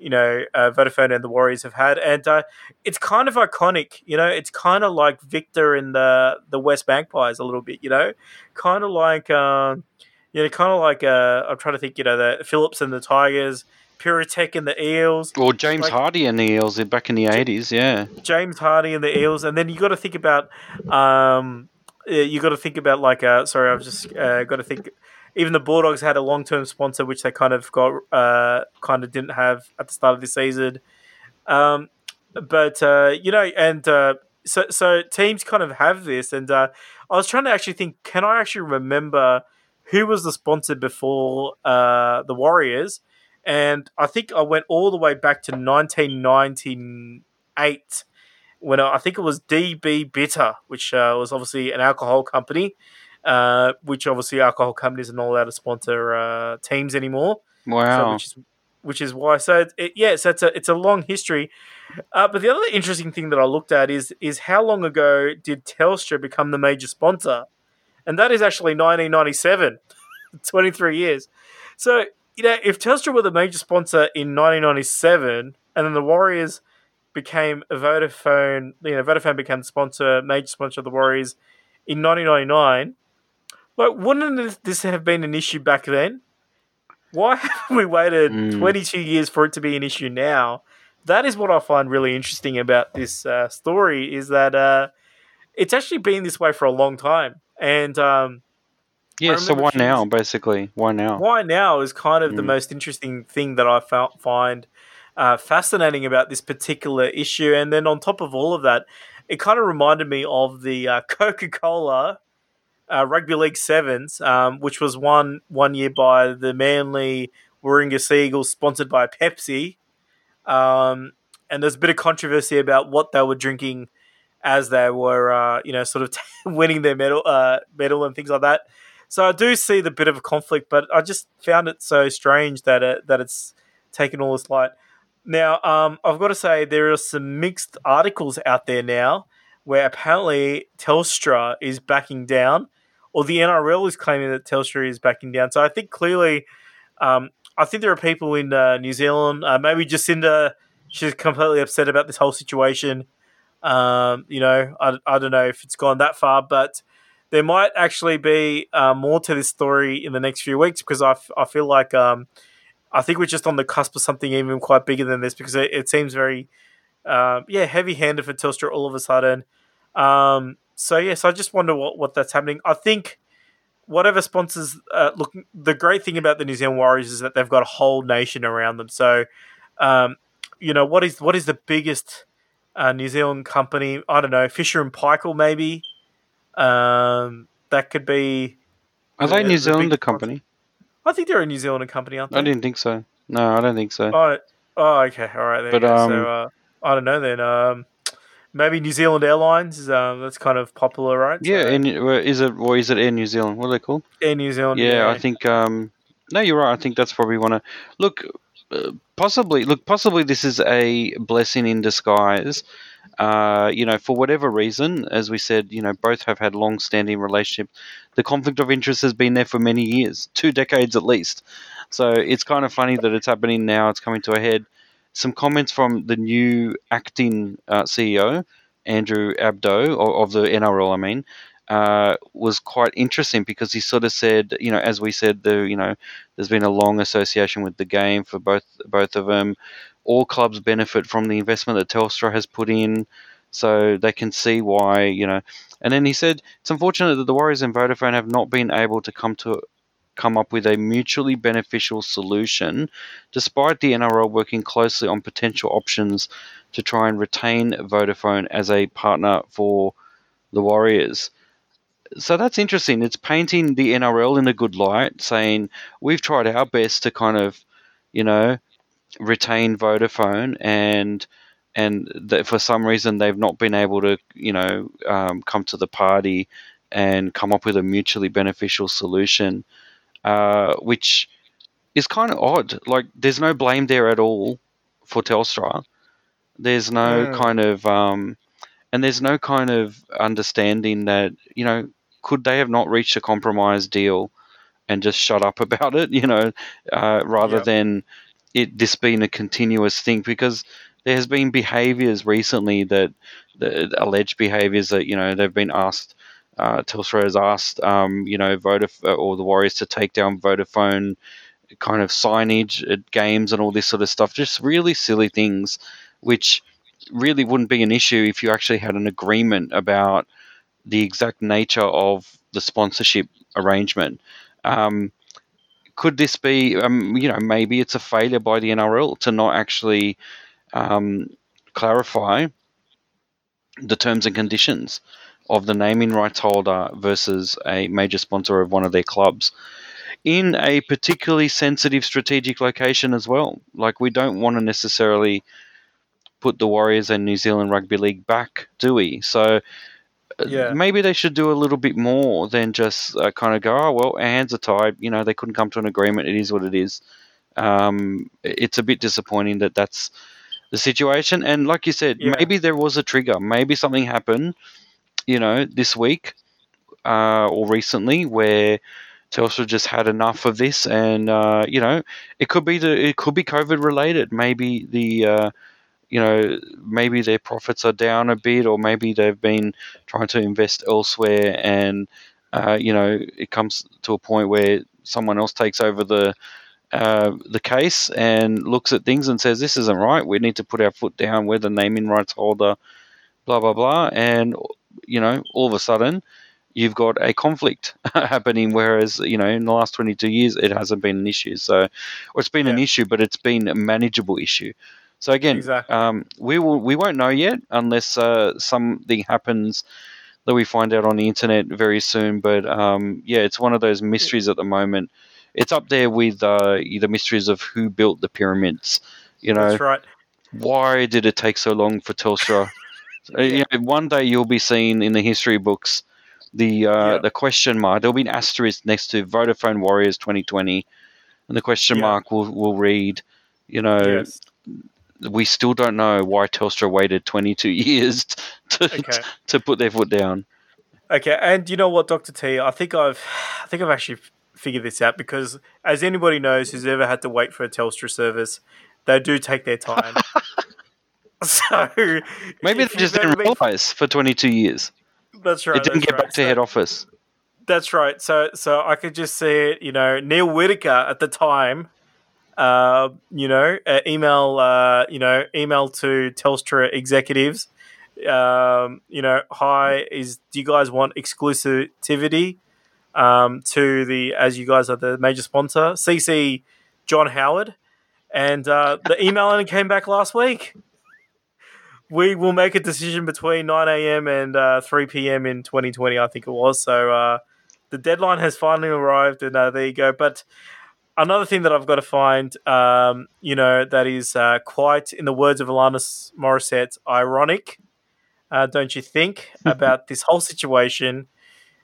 you know, uh, Vodafone and the Warriors have had, and uh, it's kind of iconic. You know, it's kind of like Victa and the the West Magpies a little bit. You know, kind of like um, you know, kind of like uh, I'm trying to think. You know, the Phillips and the Tigers, Puritech and the Eels, Or James like- Hardie and the Eels back in the eighties, yeah. James Hardie and the Eels, and then you got to think about um, you got to think about like uh, sorry, I've just uh, got to think. Even the Bulldogs had a long term sponsor, which they kind of got uh, kind of didn't have at the start of the season. Um, but uh, you know, and uh, so so teams kind of have this, and uh, I was trying to actually think, can I actually remember who was the sponsor before uh, the Warriors? And I think I went all the way back to 1998 when I, I think it was DB Bitter, which uh, was obviously an alcohol company, uh, which obviously alcohol companies are not allowed to sponsor uh, teams anymore. So, Wow. which is which is why. So it, it, yeah, so it's a it's a long history. Uh, but the other interesting thing that I looked at is is how long ago did Telstra become the major sponsor, and that is actually 1997, 23 years. So you know, if Telstra were the major sponsor in 1997, and then the Warriors became a Vodafone, you know, Vodafone became the sponsor, major sponsor of the Warriors in 1999. Like, wouldn't this have been an issue back then? Why haven't we waited Mm. 22 years for it to be an issue now? That is what I find really interesting about this uh, story is that uh, it's actually been this way for a long time. And um, Yeah, so why now, was- basically? Why now? why now is kind of the Mm. most interesting thing that I find uh, fascinating about this particular issue. And then on top of all of that, it kind of reminded me of the uh, Coca Cola uh, Rugby League Sevens, um, which was won one year by the Manly Warringah Sea Eagles, sponsored by Pepsi. Um, and there's a bit of controversy about what they were drinking as they were, uh, you know, sort of winning their medal, uh, medal and things like that. So I do see the bit of a conflict, but I just found it so strange that it, that it's taken all this light. Now, um, I've got to say there are some mixed articles out there now where apparently Telstra is backing down, or the NRL is claiming that Telstra is backing down. So I think clearly, um, I think there are people in uh, New Zealand, uh, maybe Jacinda, she's completely upset about this whole situation. Um, you know, I, I don't know if it's gone that far, but there might actually be uh, more to this story in the next few weeks because I, f- I feel like um, I think we're just on the cusp of something even quite bigger than this because it, it seems very, uh, yeah, heavy handed for Telstra all of a sudden. Um, so, yes, yeah, so I just wonder what, what that's happening. I think whatever sponsors uh, look the great thing about the New Zealand Warriors is that they've got a whole nation around them so um, you know what is what is the biggest uh, New Zealand company I don't know Fisher and Paykel maybe um, that could be are they New Zealand the company I think they're a New Zealand company aren't they I didn't think so no I don't think so oh, oh okay all right but um, so uh, I don't know then um, maybe New Zealand Airlines. Um, that's kind of popular, right? Yeah, so, and is it or is it Air New Zealand? What are they called? Air New Zealand. Yeah, yeah. I think. Um, no, you're right. I think that's probably one of look. Uh, possibly, look. Possibly, this is a blessing in disguise. Uh, you know, for whatever reason, as we said, you know, both have had long-standing relationship. The conflict of interest has been there for many years, two decades at least. So it's kind of funny that it's happening now. It's coming to a head some comments from the new acting uh, CEO, Andrew Abdo, of, of, the NRL, I mean, uh, was quite interesting because he sort of said, you know, as we said, the you know, there's been a long association with the game for both both of them. All clubs benefit from the investment that Telstra has put in, so they can see why, you know. And then he said, it's unfortunate that the Warriors and Vodafone have not been able to come to come up with a mutually beneficial solution, despite the NRL working closely on potential options to try and retain Vodafone as a partner for the Warriors. So that's interesting. It's painting the NRL in a good light, saying we've tried our best to kind of, you know, retain Vodafone and and that for some reason they've not been able to, you know, um, come to the party and come up with a mutually beneficial solution uh, which is kind of odd. Like, there's no blame there at all for Telstra. There's no kind of, um, and there's no kind of understanding that you know, could they have not reached a compromise deal and just shut up about it? You know, uh, rather yep. than it this being a continuous thing because there has been behaviors recently that the alleged behaviors that you know they've been asked uh, Telstra has asked, um, you know, Vodaf- uh, or the Warriors to take down Vodafone kind of signage at games and all this sort of stuff. Just really silly things, which really wouldn't be an issue if you actually had an agreement about the exact nature of the sponsorship arrangement. Um, could this be, um, you know, maybe it's a failure by the NRL to not actually um, clarify the terms and conditions of the naming rights holder versus a major sponsor of one of their clubs in a particularly sensitive strategic location as well. Like, we don't want to necessarily put the Warriors and New Zealand Rugby League back, do we? So, yeah. maybe they should do a little bit more than just uh, kind of go, oh, well, our hands are tied. You know, they couldn't come to an agreement. It is what it is. Um, it's a bit disappointing that that's the situation. And like you said, yeah. maybe there was a trigger. Maybe something happened you know, this week uh, or recently where Telstra just had enough of this, and uh, you know, it could be the it could be COVID related. Maybe the uh, you know maybe their profits are down a bit, or maybe they've been trying to invest elsewhere, and uh, you know, it comes to a point where someone else takes over the uh, the case and looks at things and says, "This isn't right. We need to put our foot down. We're the naming rights holder." Blah blah blah, and you know, all of a sudden you've got a conflict happening. Whereas, you know, in the last 22 years, it hasn't been an issue. So, or it's been yeah. an issue, but it's been a manageable issue. So again, exactly. um, we will we won't know yet unless uh, something happens that we find out on the internet very soon. But um, yeah, it's one of those mysteries at the moment. It's up there with uh, the mysteries of who built the pyramids. You know, That's right. Why did it take so long for Telstra uh, you know, one day you'll be seeing in the history books the uh, yeah. the question mark. There'll be an asterisk next to Vodafone Warriors 2020, and the question yeah. mark will will read, you know, yes. We still don't know why Telstra waited 22 years to okay. to put their foot down. Okay, and you know what, Doctor T, I think I've I think I've actually figured this out because, as anybody knows who's ever had to wait for a Telstra service, they do take their time. so Maybe they just didn't realise for 22 years. That's right. it didn't get right. back to So- head office. That's right. So so I could just see it. You know, Neil Whitaker at the time. Uh, you know, uh, email. Uh, you know, email to Telstra executives. Um, you know, hi. Is do you guys want exclusivity um, to the as you guys are the major sponsor? CC John Howard, and uh, the email only came back last week. We will make a decision between 9 a.m. and uh, 3 p.m. in 2020, I think it was. So uh, the deadline has finally arrived, and uh, there you go. But another thing that I've got to find, um, you know, that is uh, quite, in the words of Alanis Morissette, ironic, uh, don't you think, about this whole situation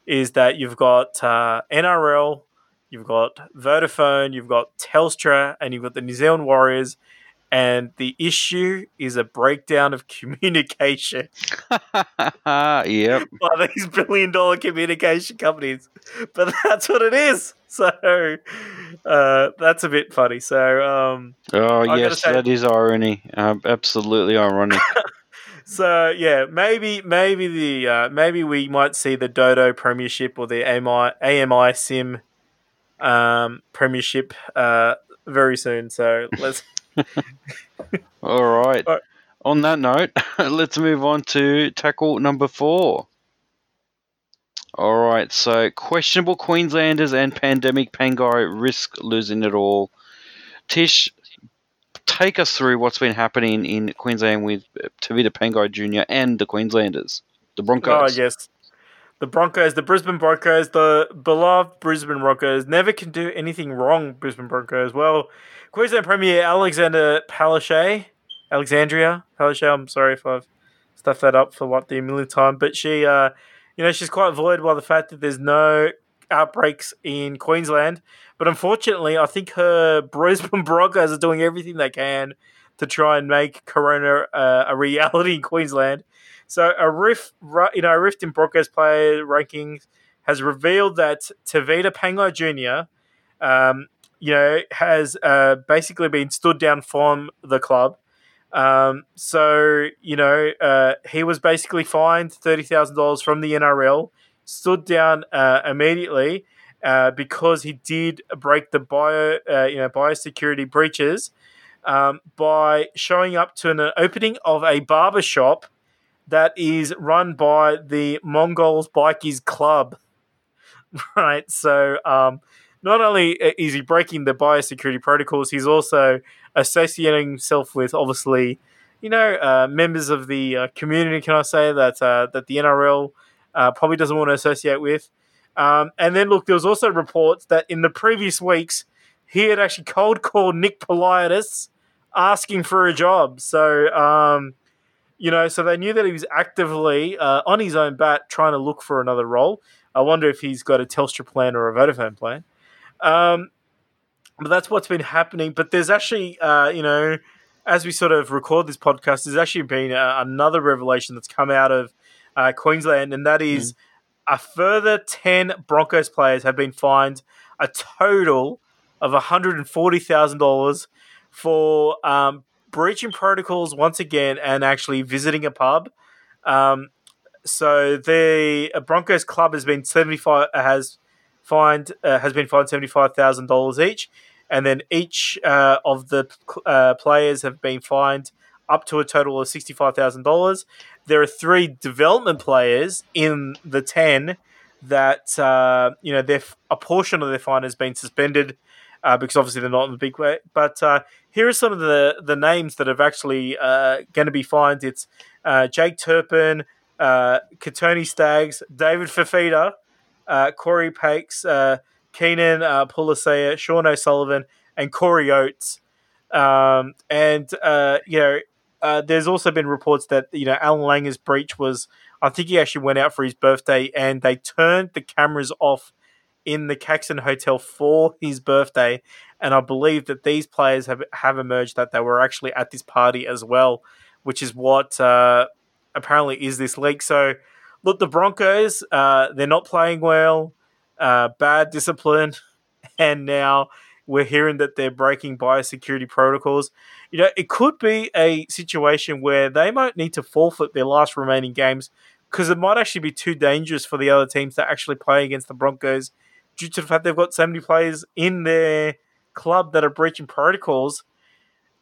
is that you've got uh, NRL, you've got Vodafone, you've got Telstra, and you've got the New Zealand Warriors. And the issue is a breakdown of communication yep. by these billion dollar communication companies. But that's what it is. So uh, that's a bit funny. So um, Oh, gotta yes, say- that is irony. Um, absolutely ironic. so yeah, maybe maybe the uh, maybe we might see the Dodo Premiership or the AMI Amaysim um, Premiership uh, very soon. So let's All right. All right. On that note, let's move on to tackle number four. All right. So, questionable Queenslanders and pandemic Pangai risk losing it all. Tish, take us through what's been happening in Queensland with Tavita Pangai Jr. and the Queenslanders, the Broncos. Oh yes, the Broncos, the Brisbane Broncos, the beloved Brisbane Broncos never can do anything wrong. Brisbane Broncos. Well, Queensland Premier Alexander Palaszczuk, Alexandria Palaszczuk. I'm sorry if I've stuffed that up for what the millionth time, but she, uh, you know, she's quite void by the fact that there's no outbreaks in Queensland. But unfortunately, I think her Brisbane Broncos are doing everything they can to try and make Corona uh, a reality in Queensland. So a rift, you know, a rift in Broncos player rankings has revealed that Tavita Pangai Jr. Um, you know, has uh, basically been stood down from the club. Um, so you know, uh, he was basically fined thirty thousand dollars from the NRL, stood down uh, immediately uh, because he did break the bio, uh, you know, biosecurity breaches um, by showing up to an opening of a barber shop that is run by the Mongols Bikies Club. Right. So, um, not only is he breaking the biosecurity protocols, he's also associating himself with obviously, you know, uh, members of the uh, community. Can I say that uh, that the NRL uh, probably doesn't want to associate with? Um, and then look, there was also reports that in the previous weeks he had actually cold called Nick Politis asking for a job. So, um, you know, so they knew that he was actively uh, on his own bat trying to look for another role. I wonder if he's got a Telstra plan or a Vodafone plan. Um, but that's what's been happening. But there's actually, uh, you know, as we sort of record this podcast, there's actually been uh, another revelation that's come out of uh, Queensland, and that is a further 10 Broncos players have been fined a total of $140,000 for um, breaching protocols once again and actually visiting a pub. Um, so the uh, Broncos club has been 75 has fined uh, has been fined $75,000 each and then each uh, of the uh, players have been fined up to a total of $65,000. There are three development players in the 10 that, uh, you know, their, a portion of their fine has been suspended uh, because obviously they're not in the big way. But uh, here are some of the, the names that have actually going to be fined. It's Jake Turpin, uh, Kotoni Staggs, David Fifita, uh, Corey Pakes, uh, Keenan uh, Palasia, Sean O'Sullivan, and Corey Oates. Um, and, uh, you know, uh, there's also been reports that, you know, Allan Langer's breach was, I think he actually went out for his birthday and they turned the cameras off in the Caxton Hotel for his birthday. And I believe that these players have, have emerged that they were actually at this party as well, which is what uh, apparently is this leak. So, look, the Broncos, uh, they're not playing well, uh, bad discipline. and now we're hearing that they're breaking biosecurity protocols. You know, it could be a situation where they might need to forfeit their last remaining games because it might actually be too dangerous for the other teams to actually play against the Broncos due to the fact they've got so many players in their club that are breaching protocols.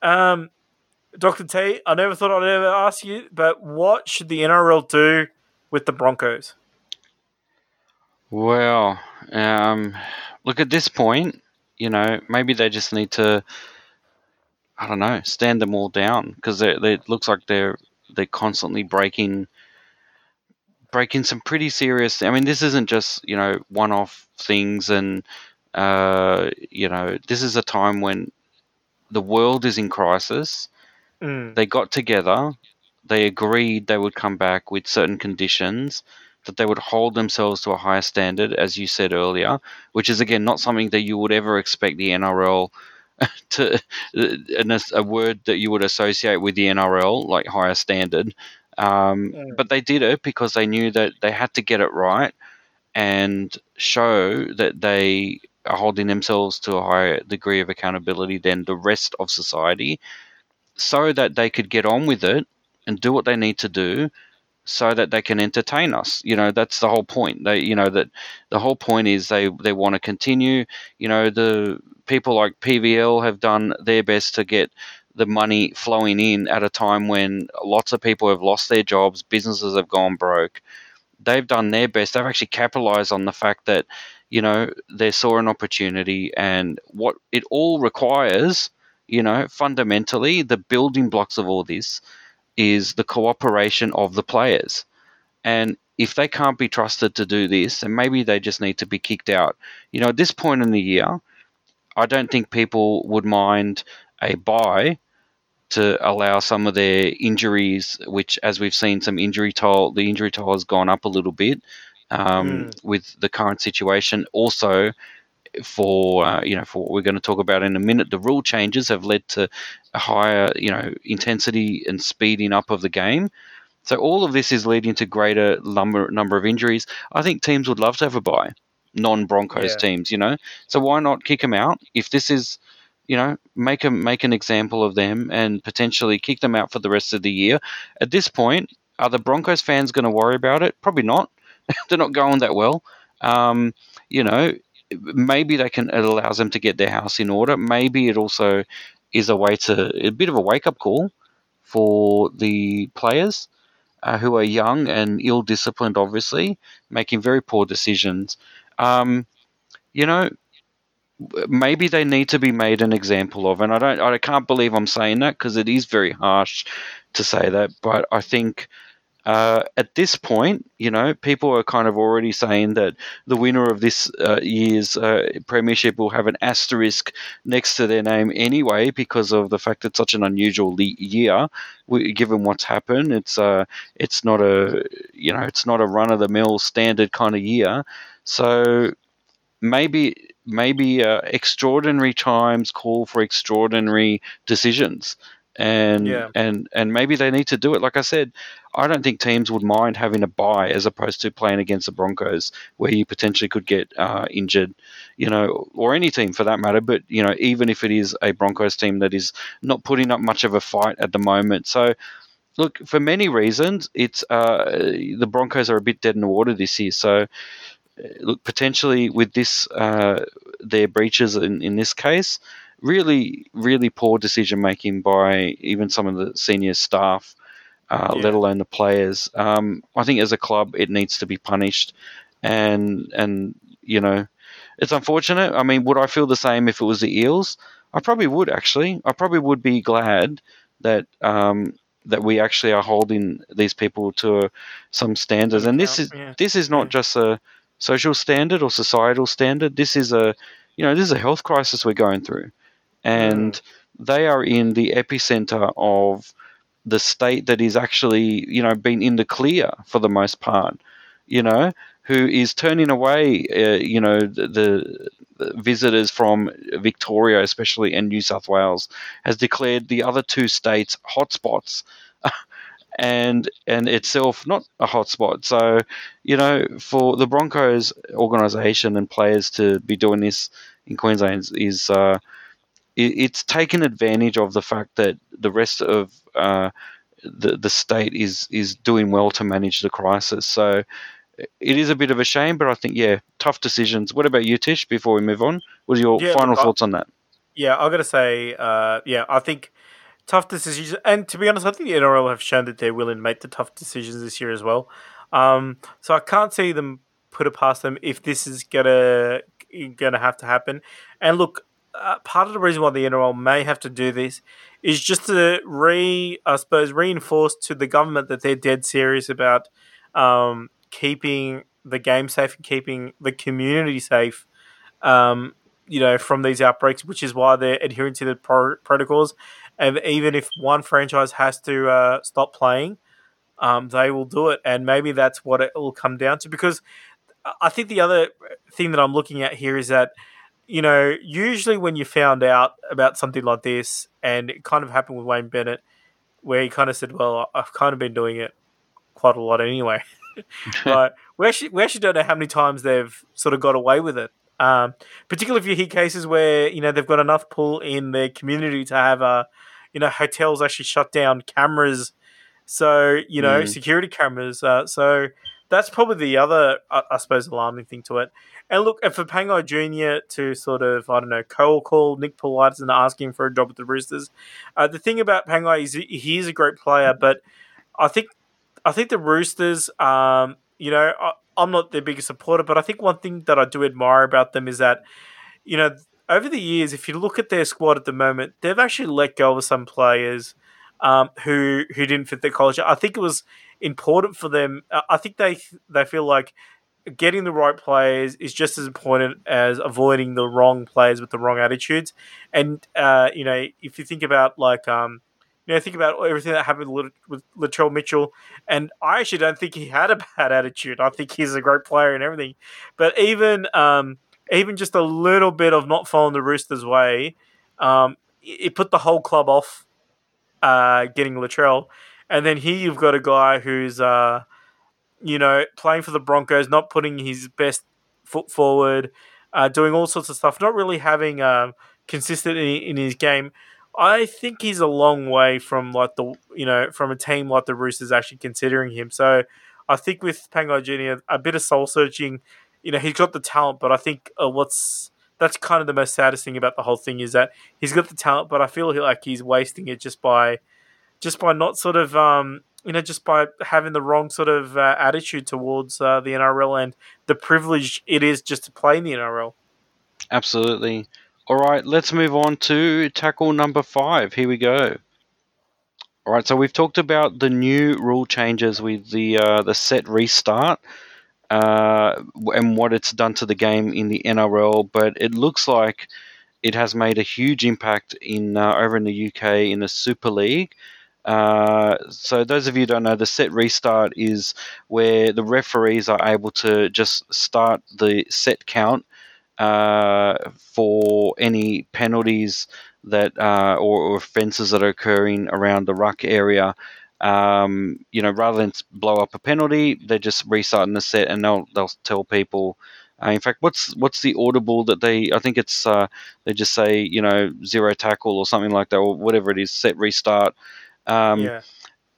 Um, Dr. T, I never thought I'd ever ask you, but what should the NRL do with the Broncos? Well, um, look at this point, you know, maybe they just need to, I don't know, stand them all down because it looks like they're they're constantly breaking breaking some pretty serious. I mean, this isn't just you know one-off things, and uh, you know, this is a time when the world is in crisis. Mm. They got together. They agreed they would come back with certain conditions that they would hold themselves to a higher standard, as you said earlier, which is again not something that you would ever expect the NRL to and a word that you would associate with the NRL, like higher standard. Um, Mm. But they did it because they knew that they had to get it right and show that they are holding themselves to a higher degree of accountability than the rest of society so that they could get on with it and do what they need to do so that they can entertain us. You know, that's the whole point. They, you know, that the whole point is they they want to continue. You know, the people like PVL have done their best to get the money flowing in at a time when lots of people have lost their jobs, businesses have gone broke. They've done their best. They've actually capitalized on the fact that, you know, they saw an opportunity and what it all requires, you know, fundamentally, the building blocks of all this is the cooperation of the players. And if they can't be trusted to do this, then maybe they just need to be kicked out. You know, at this point in the year, I don't think people would mind a buy to allow some of their injuries, which, as we've seen, some injury toll, the injury toll has gone up a little bit um, Mm. with the current situation. Also, for uh, you know, for what we're going to talk about in a minute, the rule changes have led to a higher, you know, intensity and speeding up of the game. So all of this is leading to greater number number of injuries. I think teams would love to have a buy, non Broncos Yeah. teams, you know. So why not kick them out if this is, you know, make a make an example of them and potentially kick them out for the rest of the year. At this point, are the Broncos fans going to worry about it? Probably not. They're not going that well. Um, you know, maybe they can. It allows them to get their house in order. Maybe it also is a way to a bit of a wake up call for the players uh, who are young and ill disciplined, obviously making very poor decisions. Um, you know, maybe they need to be made an example of, and I don't, I can't believe I'm saying that because it is very harsh to say that, but I think. Uh, at this point, you know, people are kind of already saying that the winner of this uh, year's uh, premiership will have an asterisk next to their name anyway because of the fact it's such an unusual le- year. We, given what's happened, it's uh, it's not a you know, it's not a run of the mill standard kind of year. So maybe maybe uh, extraordinary times call for extraordinary decisions and Yeah. and and maybe they need to do it. Like i said i don't think teams would mind having a buy as opposed to playing against the broncos where you potentially could get uh, injured you know or any team for that matter. But you know even if it is a broncos team that is not putting up much of a fight at the moment. So look for many reasons it's uh, the broncos are a bit dead in the water this year. So look, potentially with this, uh, their breaches in, in this case, really, really poor decision making by even some of the senior staff, uh, Yeah. let alone the players. Um, I think as a club, it needs to be punished, and and you know, it's unfortunate. I mean, would I feel the same if it was the Eels? I probably would actually. I probably would be glad that um, that we actually are holding these people to some standards, and this is yeah. this is not Yeah. just a social standard or societal standard. This is a, you know, this is a health crisis we're going through, and they are in the epicenter of the state that is actually, you know, been in the clear for the most part. You know, who is turning away, uh, you know, the, the visitors from Victoria, especially, and New South Wales, has declared the other two states hotspots. and and itself not a hotspot. So, you know, for the Broncos organisation and players to be doing this in Queensland is uh, it, it's taken advantage of the fact that the rest of uh, the the state is is doing well to manage the crisis. So. It is a bit of a shame, but I think yeah, tough decisions. What about you, Tish? Before we move on, what are your Yeah, final I- thoughts on that? Yeah, I've got to say, uh, yeah, I think tough decisions. And to be honest, I think the NRL have shown that they're willing to make the tough decisions this year as well. Um, so I can't see them put it past them if this is gonna gonna have to happen. And look, uh, part of the reason why the NRL may have to do this is just to re, I suppose, reinforce to the government that they're dead serious about um, keeping the game safe and keeping the community safe. Um, you know, from these outbreaks, which is why they're adhering to the pro- protocols. And even if one franchise has to uh, stop playing, um, they will do it. And maybe that's what it will come down to. Because I think the other thing that I'm looking at here is that, you know, usually when you found out about something like this, and it kind of happened with Wayne Bennett, where he kind of said, "Well, I've kind of been doing it quite a lot anyway." but we actually we actually don't know how many times they've sort of got away with it. Um, particularly if you hear cases where you know they've got enough pull in their community to have a, you know hotels actually shut down cameras, so you know Mm. security cameras. Uh, so that's probably the other, I, I suppose, alarming thing to it. And look, and for Pango Junior to sort of I don't know call Nick Politis and ask him for a job at the Roosters. Uh, the thing about Pango is he is a great player, but I think I think the Roosters, um, you know, I, I'm not their biggest supporter, but I think one thing that I do admire about them is that, you know, over the years, if you look at their squad at the moment, they've actually let go of some players um, who who didn't fit their culture. I think it was important for them. I think they they feel like getting the right players is just as important as avoiding the wrong players with the wrong attitudes. And uh, you know, if you think about like um, you know, think about everything that happened with with Latrell Mitchell, and I actually don't think he had a bad attitude. I think he's a great player and everything. But even um, even just a little bit of not following the Roosters' way, um, it it put the whole club off uh, getting Latrell. And then here you've got a guy who's uh, you know playing for the Broncos, not putting his best foot forward, uh, doing all sorts of stuff, not really having um, consistency in his game. I think he's a long way from like the you know from a team like the Roosters actually considering him. So I think with Pangai Junior, a bit of soul searching. You know, he's got the talent, but I think uh, what's that's kind of the most saddest thing about the whole thing is that he's got the talent, but I feel like he's wasting it just by just by not sort of um, you know just by having the wrong sort of uh, attitude towards uh, the NRL and the privilege it is just to play in the NRL. Absolutely. All right, let's move on to tackle number five. Here we go. All right, so we've talked about the new rule changes with the uh, the set restart uh, and what it's done to the game in the NRL, but it looks like it has made a huge impact in uh, over in the UK in the Super League. Uh, so those of you don't know, the set restart is where the referees are able to just start the set count uh, for any penalties that uh, or, or offences that are occurring around the ruck area. Um, you know, rather than blow up a penalty, they're just restarting the set, and they'll they'll tell people. Uh, in fact, what's what's the audible that they? I think it's uh, they just say you know zero tackle or something like that, or whatever it is. Set restart. Um, yeah,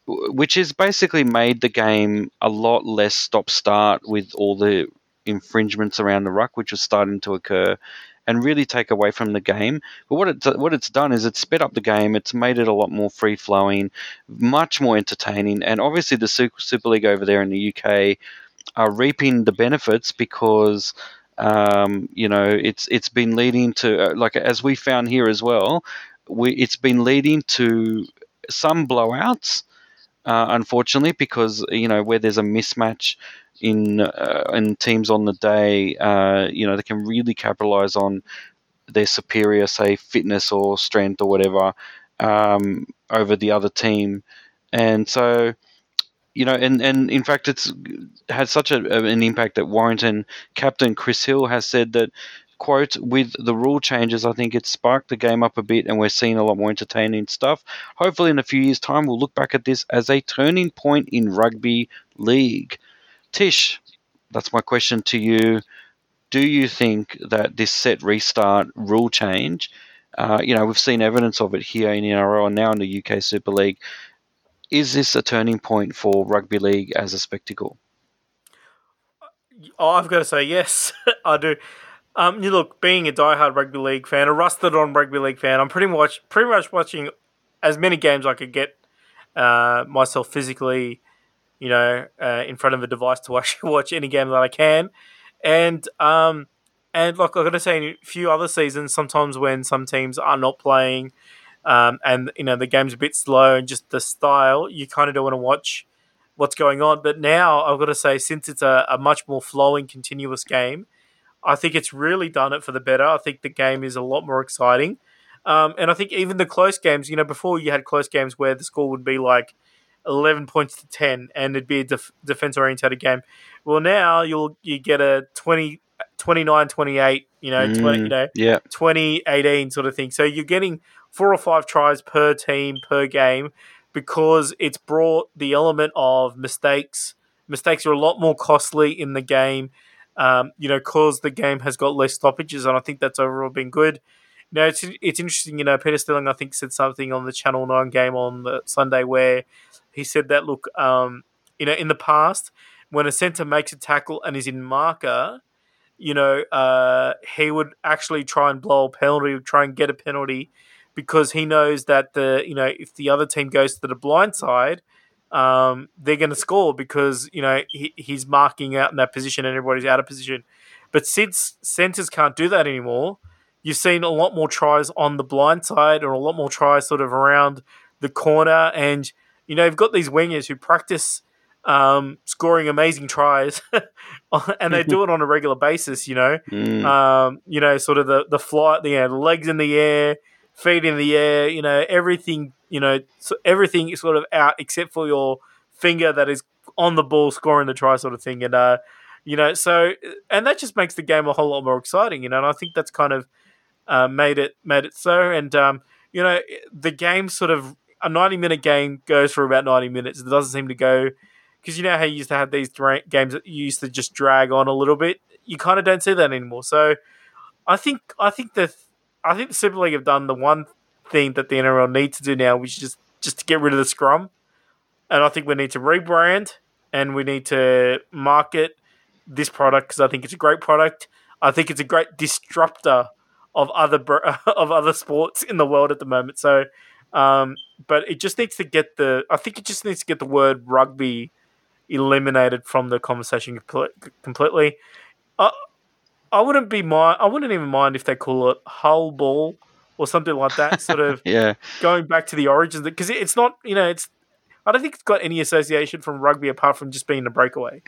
which has basically made the game a lot less stop start with all the infringements around the ruck, which was starting to occur, and really take away from the game. But what it what it's done is it's sped up the game. It's made it a lot more free flowing, much more entertaining, and obviously the Super League over there in the UK are reaping the benefits because. Um, you know, it's it's been leading to uh, like as we found here as well. We it's been leading to some blowouts, uh, unfortunately, because you know where there's a mismatch in uh, in teams on the day, uh, you know they can really capitalize on their superior, say, fitness or strength or whatever um, over the other team, and so you know, and, and in fact, it's had such a, an impact that Warrington captain Chris Hill has said that quote, with the rule changes, I think it sparked the game up a bit and we're seeing a lot more entertaining stuff. Hopefully, in a few years' time, we'll look back at this as a turning point in rugby league. Tish, that's my question to you. Do you think that this set restart rule change, uh, you know, we've seen evidence of it here in NRL and now in the UK Super League, is this a turning point for rugby league as a spectacle? I've got to say yes, I do. Um, you look, being a diehard rugby league fan, a rusted on rugby league fan, I'm pretty much pretty much watching as many games I could get uh, myself physically, you know, uh, in front of a device to watch watch any game that I can, and um, and like I'm gonna say, in a few other seasons, sometimes when some teams are not playing, um, and you know the game's a bit slow and just the style, you kind of don't want to watch what's going on. But now I've got to say, since it's a, a much more flowing, continuous game, I think it's really done it for the better. I think the game is a lot more exciting. Um, and I think even the close games, you know, before you had close games where the score would be like 11 points to 10 and it'd be a def- defense oriented game. Well, now you'll you get a 20, 29 28, you know, mm, 20, you know, yeah. 20 18 sort of thing. So you're getting four or five tries per team per game because it's brought the element of mistakes. Mistakes are a lot more costly in the game um, you know, cause the game has got less stoppages, and I think that's overall been good. You know, it's it's interesting. You know, Peter Sterling I think said something on the Channel Nine game on the Sunday where he said that look, um, you know, in the past when a centre makes a tackle and is in marker, you know, uh, he would actually try and blow a penalty, try and get a penalty, because he knows that the you know if the other team goes to the blind side, um, they're going to score because you know he, he's marking out in that position and everybody's out of position. But since centers can't do that anymore, you've seen a lot more tries on the blind side or a lot more tries sort of around the corner. And you know you've got these wingers who practice um, scoring amazing tries, and they do it on a regular basis. You know, mm. um, you know, sort of the the fly, the air, legs in the air, feet in the air. You know, everything you know, so everything is sort of out except for your finger that is on the ball scoring the try sort of thing. And, uh, you know, so, and that just makes the game a whole lot more exciting, you know, and I think that's kind of uh, made it, made it so. And, um, you know, the game sort of, a 90 minute game goes for about 90 minutes. It doesn't seem to go, because you know how you used to have these dra- games that you used to just drag on a little bit. You kind of don't see that anymore. So I think, I think the, I think the Super League have done the one thing that the NRL need to do now, which is just just to get rid of the scrum. And I think we need to rebrand and we need to market this product because I think it's a great product. I think it's a great disruptor of other of other sports in the world at the moment. So, um, but it just needs to get the. I think it just needs to get the word rugby eliminated from the conversation completely. I, I wouldn't be mind. I wouldn't even mind if they call it hull ball or something like that. Sort of yeah, going back to the origins because it's not you know it's I don't think it's got any association from rugby apart from just being a breakaway.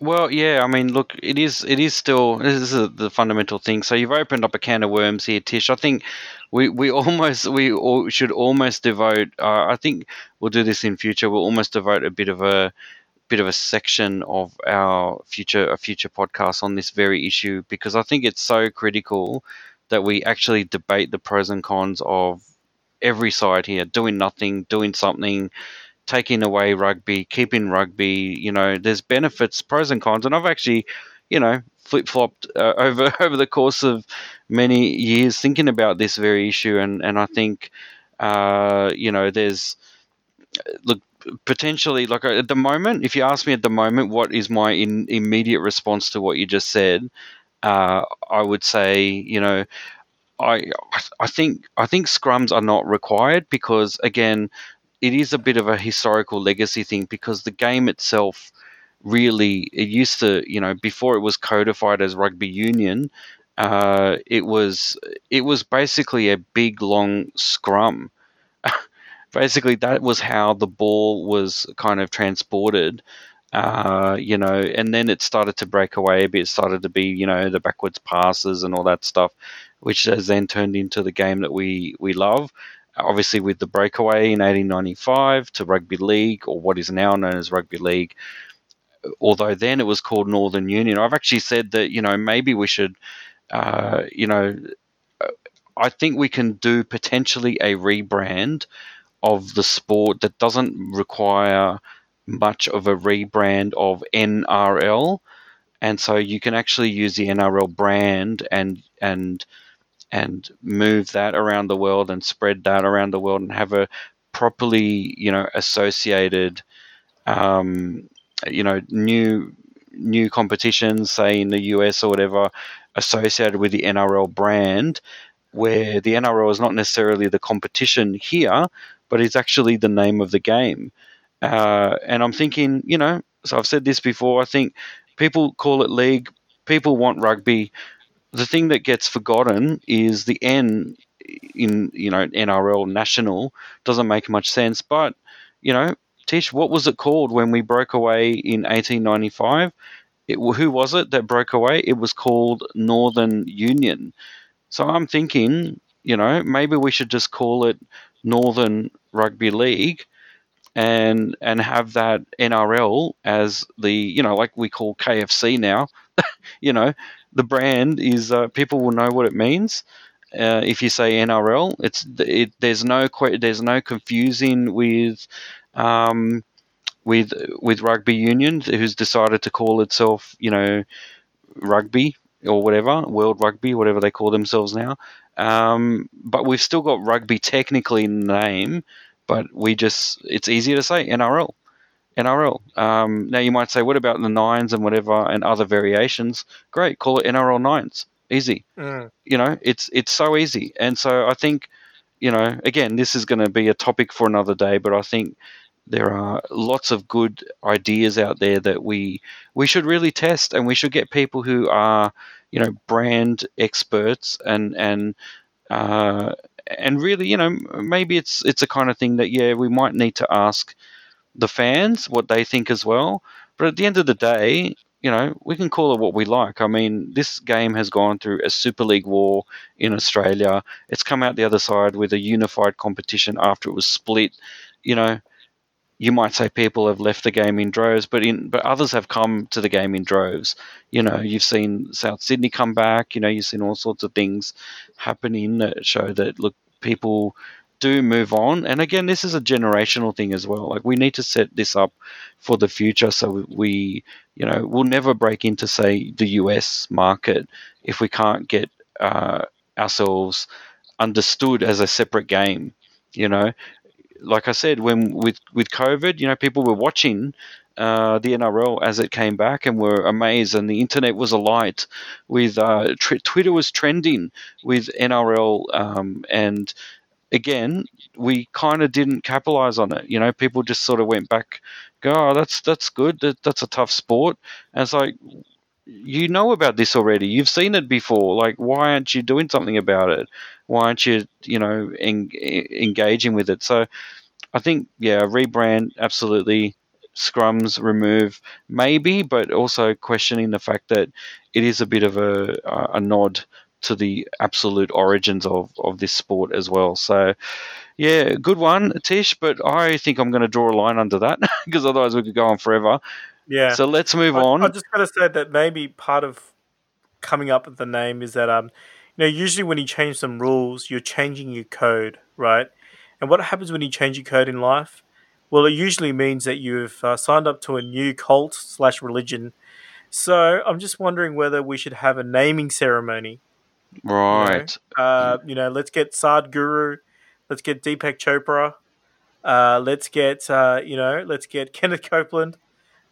Well, yeah, I mean, look, it is it is still this is the fundamental thing. So you've opened up a can of worms here, Tish. I think we, we almost we all should almost devote. Uh, I think we'll do this in future. We'll almost devote a bit of a bit of a section of our future a future podcast on this very issue because I think it's so critical that we actually debate the pros and cons of every side here, doing nothing, doing something, taking away rugby, keeping rugby. You know, there's benefits, pros and cons, and I've actually, you know, flip flopped uh, over over the course of many years thinking about this very issue, and and I think, uh, you know, there's look potentially like at the moment if you ask me at the moment what is my in, immediate response to what you just said uh, I would say, you know, I I think I think scrums are not required because again, it is a bit of a historical legacy thing because the game itself really it used to you know before it was codified as rugby union uh, it was it was basically a big long scrum basically that was how the ball was kind of transported uh, you know, and then it started to break away a bit. It started to be, you know, the backwards passes and all that stuff, which has then turned into the game that we we love. Obviously, with the breakaway in 1895 to rugby league, or what is now known as rugby league, although then it was called Northern Union. I've actually said that you know maybe we should uh, you know, I think we can do potentially a rebrand of the sport that doesn't require much of a rebrand of NRL, and so you can actually use the NRL brand and and and move that around the world and spread that around the world and have a properly you know associated um, you know new new competitions say in the US or whatever associated with the NRL brand where the NRL is not necessarily the competition here, but it's actually the name of the game. Uh, and I'm thinking, you know, so I've said this before. I think people call it league. People want rugby. The thing that gets forgotten is the N in you know NRL national doesn't make much sense. But you know, Tish, what was it called when we broke away in 1895? It, who was it that broke away? It was called Northern Union. So I'm thinking, you know, maybe we should just call it Northern Rugby League and and have that NRL as the you know like we call KFC now. you know, the brand is uh, people will know what it means. Uh, if you say NRL, it's it, there's no there's no confusing with um, with with rugby union who's decided to call itself you know rugby or whatever, World Rugby, whatever they call themselves now. Um, but we've still got rugby technically in the name, but we just, it's easier to say NRL. NRL. Um, now you might say, what about the nines and whatever and other variations? Great, call it NRL nines. Easy. Mm. You know, it's it's so easy. And so I think, you know, again, this is going to be a topic for another day, but I think there are lots of good ideas out there that we we should really test, and we should get people who are you know brand experts and and uh, and really you know maybe it's it's a kind of thing that yeah we might need to ask the fans what they think as well. But at the end of the day, you know, we can call it what we like. I mean, this game has gone through a Super League war in Australia. It's come out the other side with a unified competition after it was split. You know, you might say people have left the game in droves, but in but others have come to the game in droves. You know, you've seen South Sydney come back. You know, you've seen all sorts of things happening that show that look people do move on. And again, this is a generational thing as well. Like we need to set this up for the future, so we, you know, we'll never break into say the US market if we can't get uh, ourselves understood as a separate game. You know, like I said, when with with COVID, you know, people were watching uh, the NRL as it came back and were amazed, and the internet was alight with uh, tr- Twitter was trending with NRL, um, and again, we kind of didn't capitalize on it. You know, people just sort of went back, go, oh, that's that's good, that, that's a tough sport, and it's like. You know about this already. You've seen it before. Like, why aren't you doing something about it? Why aren't you, you know, en- engaging with it? So, I think, yeah, rebrand absolutely. Scrums remove maybe, but also questioning the fact that it is a bit of a a nod to the absolute origins of, of this sport as well. So, yeah, good one, Tish. But I think I'm going to draw a line under that because otherwise we could go on forever. Yeah. So let's move I, on. I just got to say that maybe part of coming up with the name is that um, you know, usually when you change some rules, you're changing your code, right? And what happens when you change your code in life? Well, it usually means that you've uh, signed up to a new cult slash religion. So I'm just wondering whether we should have a naming ceremony. right. You know, uh, you know let's get Sadhguru, let's get Deepak Chopra, uh, let's get uh, you know, let's get Kenneth Copeland,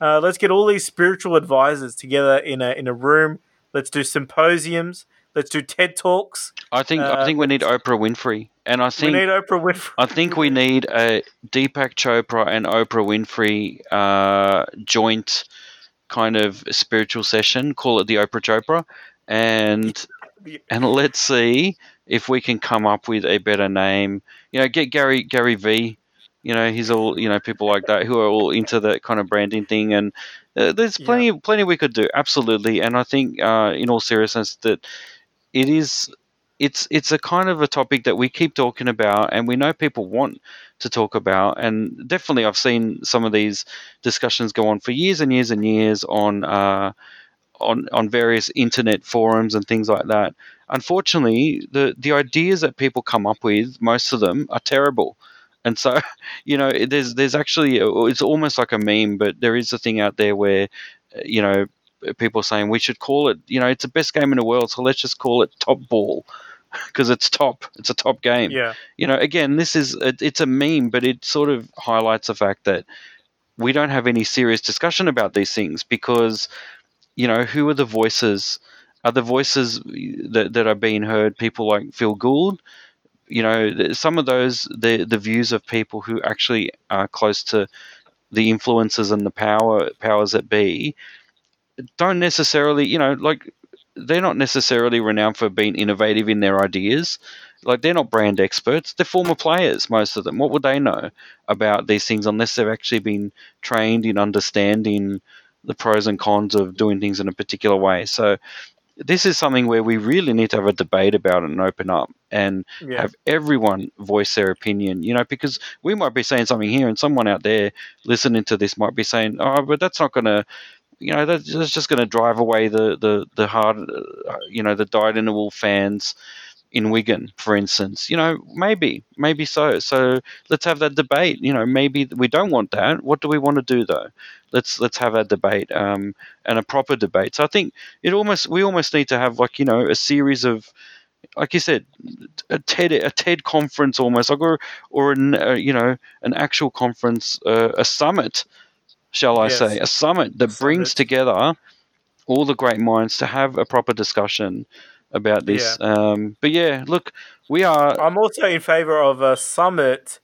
uh, let's get all these spiritual advisors together in a in a room. Let's do symposiums. Let's do TED talks. I think I uh, think we need Oprah Winfrey, and I think We need Oprah Winfrey. I think we need a Deepak Chopra and Oprah Winfrey uh, joint kind of spiritual session. Call it the Oprah Chopra, and and let's see if we can come up with a better name. You know, get Gary Gary V. You know, he's all you know people like that who are all into that kind of branding thing, and uh, there's plenty plenty we could do absolutely. And I think, uh, in all seriousness, that it is it's it's a kind of a topic that we keep talking about, and we know people want to talk about. And definitely, I've seen some of these discussions go on for years and years and years on. Uh, on on various internet forums and things like that. Unfortunately, the the ideas that people come up with, most of them are terrible. And so, you know, there's there's actually uh, it's almost like a meme, but there is a thing out there where, uh, you know, uh, people saying we should call it, you know, it's the best game in the world, so let's just call it Top Ball because it's top. It's a top game. Yeah. You know, again, this is it's a meme, but it sort of highlights the fact that we don't have any serious discussion about these things because, you know, who are the voices? Are the voices that, that are being heard people like Phil Gould? You know, some of those the the views of people who actually are close to the influences and the power powers that be don't necessarily, you know, like they're not necessarily renowned for being innovative in their ideas. Like they're not brand experts; they're former players, most of them. What would they know about these things unless they've actually been trained in understanding the pros and cons of doing things in a particular way? So this is something where we really need to have a debate about it and open up and yeah. have everyone voice their opinion, you know, because we might be saying something here and someone out there listening to this might be saying, oh, but that's not going to you know that's just going to drive away the the the hard uh, you know the dyed in the wool fans in Wigan, for instance. You know, maybe, maybe so. So let's have that debate. You know, maybe we don't want that. What do we want to do though? Let's let's have that debate um, and a proper debate. So I think it almost we almost need to have like you know a series of like you said, a TED a TED conference almost, like or or an, uh, you know an actual conference, uh, a summit shall I yes. say, a summit that summit. brings together all the great minds to have a proper discussion about this. Yeah. Um, but yeah, look, we are. I'm also in favor of a summit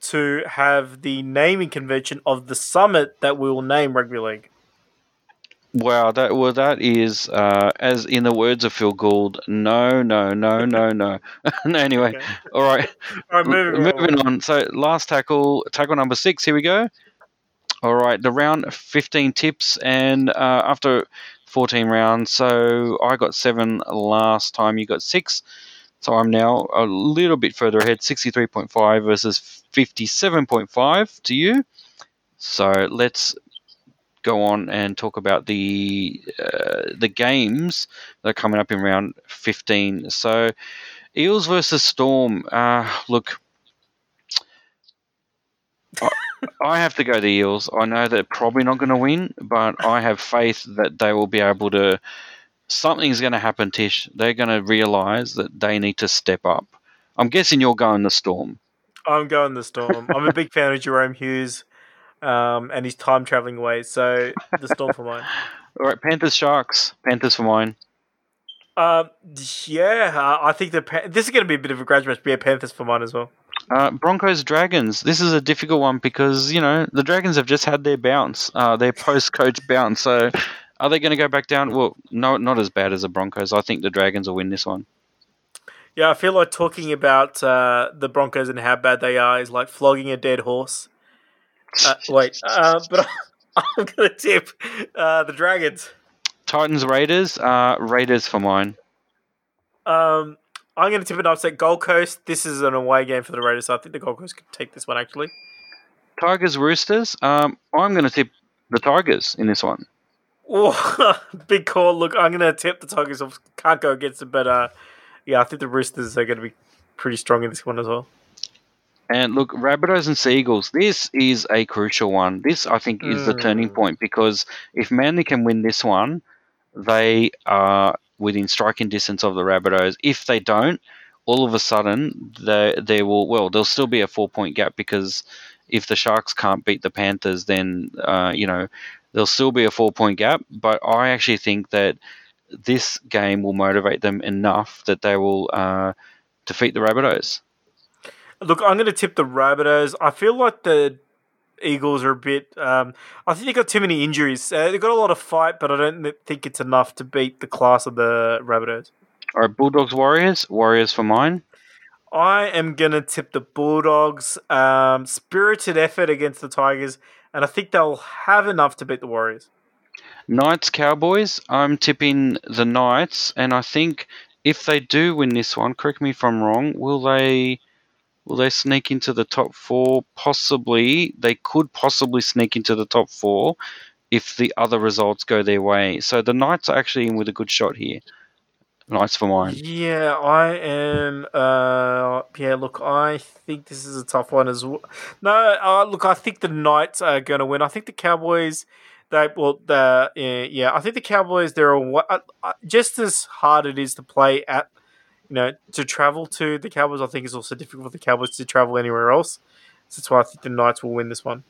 to have the naming convention of the summit that we will name rugby league. Wow, that well, that is uh, as in the words of Phil Gould. No, no, no, no, no. anyway, okay. all right. all right, moving, moving on. on. So, last tackle, tackle number six. Here we go. All right, the round 15 tips, and uh, after 14 rounds, so I got seven last time, you got six. So I'm now a little bit further ahead, 63.5 versus 57.5 to you. So let's go on and talk about the uh, the games that are coming up in round 15. So Eels versus Storm. Uh, look, I have to go the Eels. I know they're probably not going to win, but I have faith that they will be able to. Something's going to happen, Tish. They're going to realise that they need to step up. I'm guessing you're going the Storm. I'm going the Storm. I'm a big fan of Jahrome Hughes um, and his time travelling ways, so the Storm for mine. All right, Panthers Sharks. Panthers for mine. Uh, yeah, I think the this is going to be a bit of a grudge match. Be a Panthers for mine as well. Uh, Broncos Dragons. This is a difficult one because you know the Dragons have just had their bounce, uh, their post-coach bounce. So, are they going to go back down? Well, no, not as bad as the Broncos. I think the Dragons will win this one. Yeah, I feel like talking about uh, the Broncos and how bad they are is like flogging a dead horse. Uh, wait, uh, but I'm going to tip uh, the Dragons. Titans Raiders. Raiders for mine. Um, I'm going to tip an upset Gold Coast. This is an away game for the Raiders, so I think the Gold Coast could take this one actually. Tigers Roosters. Um, I'm going to tip the Tigers in this one. Oh, big call. Look, I'm going to tip the Tigers. Can't go against it, but uh, yeah, I think the Roosters are going to be pretty strong in this one as well. And look, Rabbitohs and Sea Eagles. This is a crucial one. This, I think, is mm. the turning hmm. point because if Manly can win this one, they are within striking distance of the Rabbitohs. If they don't, all of a sudden they they will well there'll still be a four point gap because if the Sharks can't beat the Panthers, then uh, you know there'll still be a four point gap. But I actually think that this game will motivate them enough that they will uh, defeat the Rabbitohs. Look, I'm going to tip the Rabbitohs. I feel like the Eagles are a bit. Um, I think they got too many injuries. Uh, they've got a lot of fight, but I don't think it's enough to beat the class of the Rabbitohs. All right, Bulldogs, Warriors, Warriors for mine. I am gonna tip the Bulldogs. Um, spirited effort against the Tigers, and I think they'll have enough to beat the Warriors. Knights, Cowboys. I'm tipping the Knights, and I think if they do win this one, correct me if I'm wrong, will they? Will they sneak into the top four? Possibly. They could possibly sneak into the top four if the other results go their way. So the Knights are actually in with a good shot here. Knights for mine. Yeah, I am. Uh, yeah, look, I think this is a tough one as well. No, uh, look, I think the Knights are going to win. I think the Cowboys. They well, the yeah, yeah, I think the Cowboys. They're a, uh, uh, just as hard it is to play at, you know, to travel to the Cowboys. I think is also difficult for the Cowboys to travel anywhere else. So that's why I think the Knights will win this one.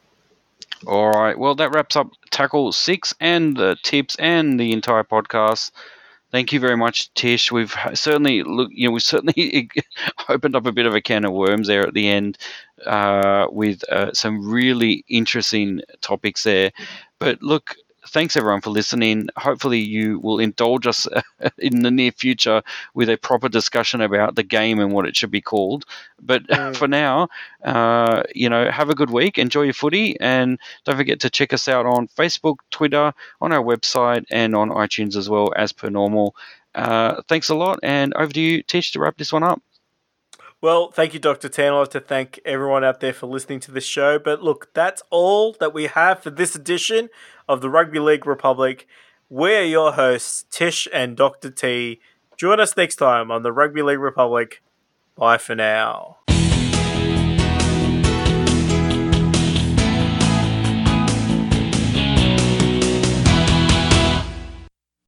All right. Well, that wraps up tackle six and the tips and the entire podcast. Thank you very much, Tish. We've certainly look, you know, we certainly opened up a bit of a can of worms there at the end uh, with uh, some really interesting topics there. But look, thanks everyone for listening. Hopefully, you will indulge us in the near future with a proper discussion about the game and what it should be called. But mm. for now, uh, you know, have a good week, enjoy your footy, and don't forget to check us out on Facebook, Twitter, on our website, and on iTunes as well, as per normal. Uh, thanks a lot, and over to you, Tish, to wrap this one up. Well, thank you, Dr. Tan. I'd like to thank everyone out there for listening to this show. But look, that's all that we have for this edition of the Rugby League Republic. We're your hosts, Tish and Dr. T. Join us next time on the Rugby League Republic. Bye for now.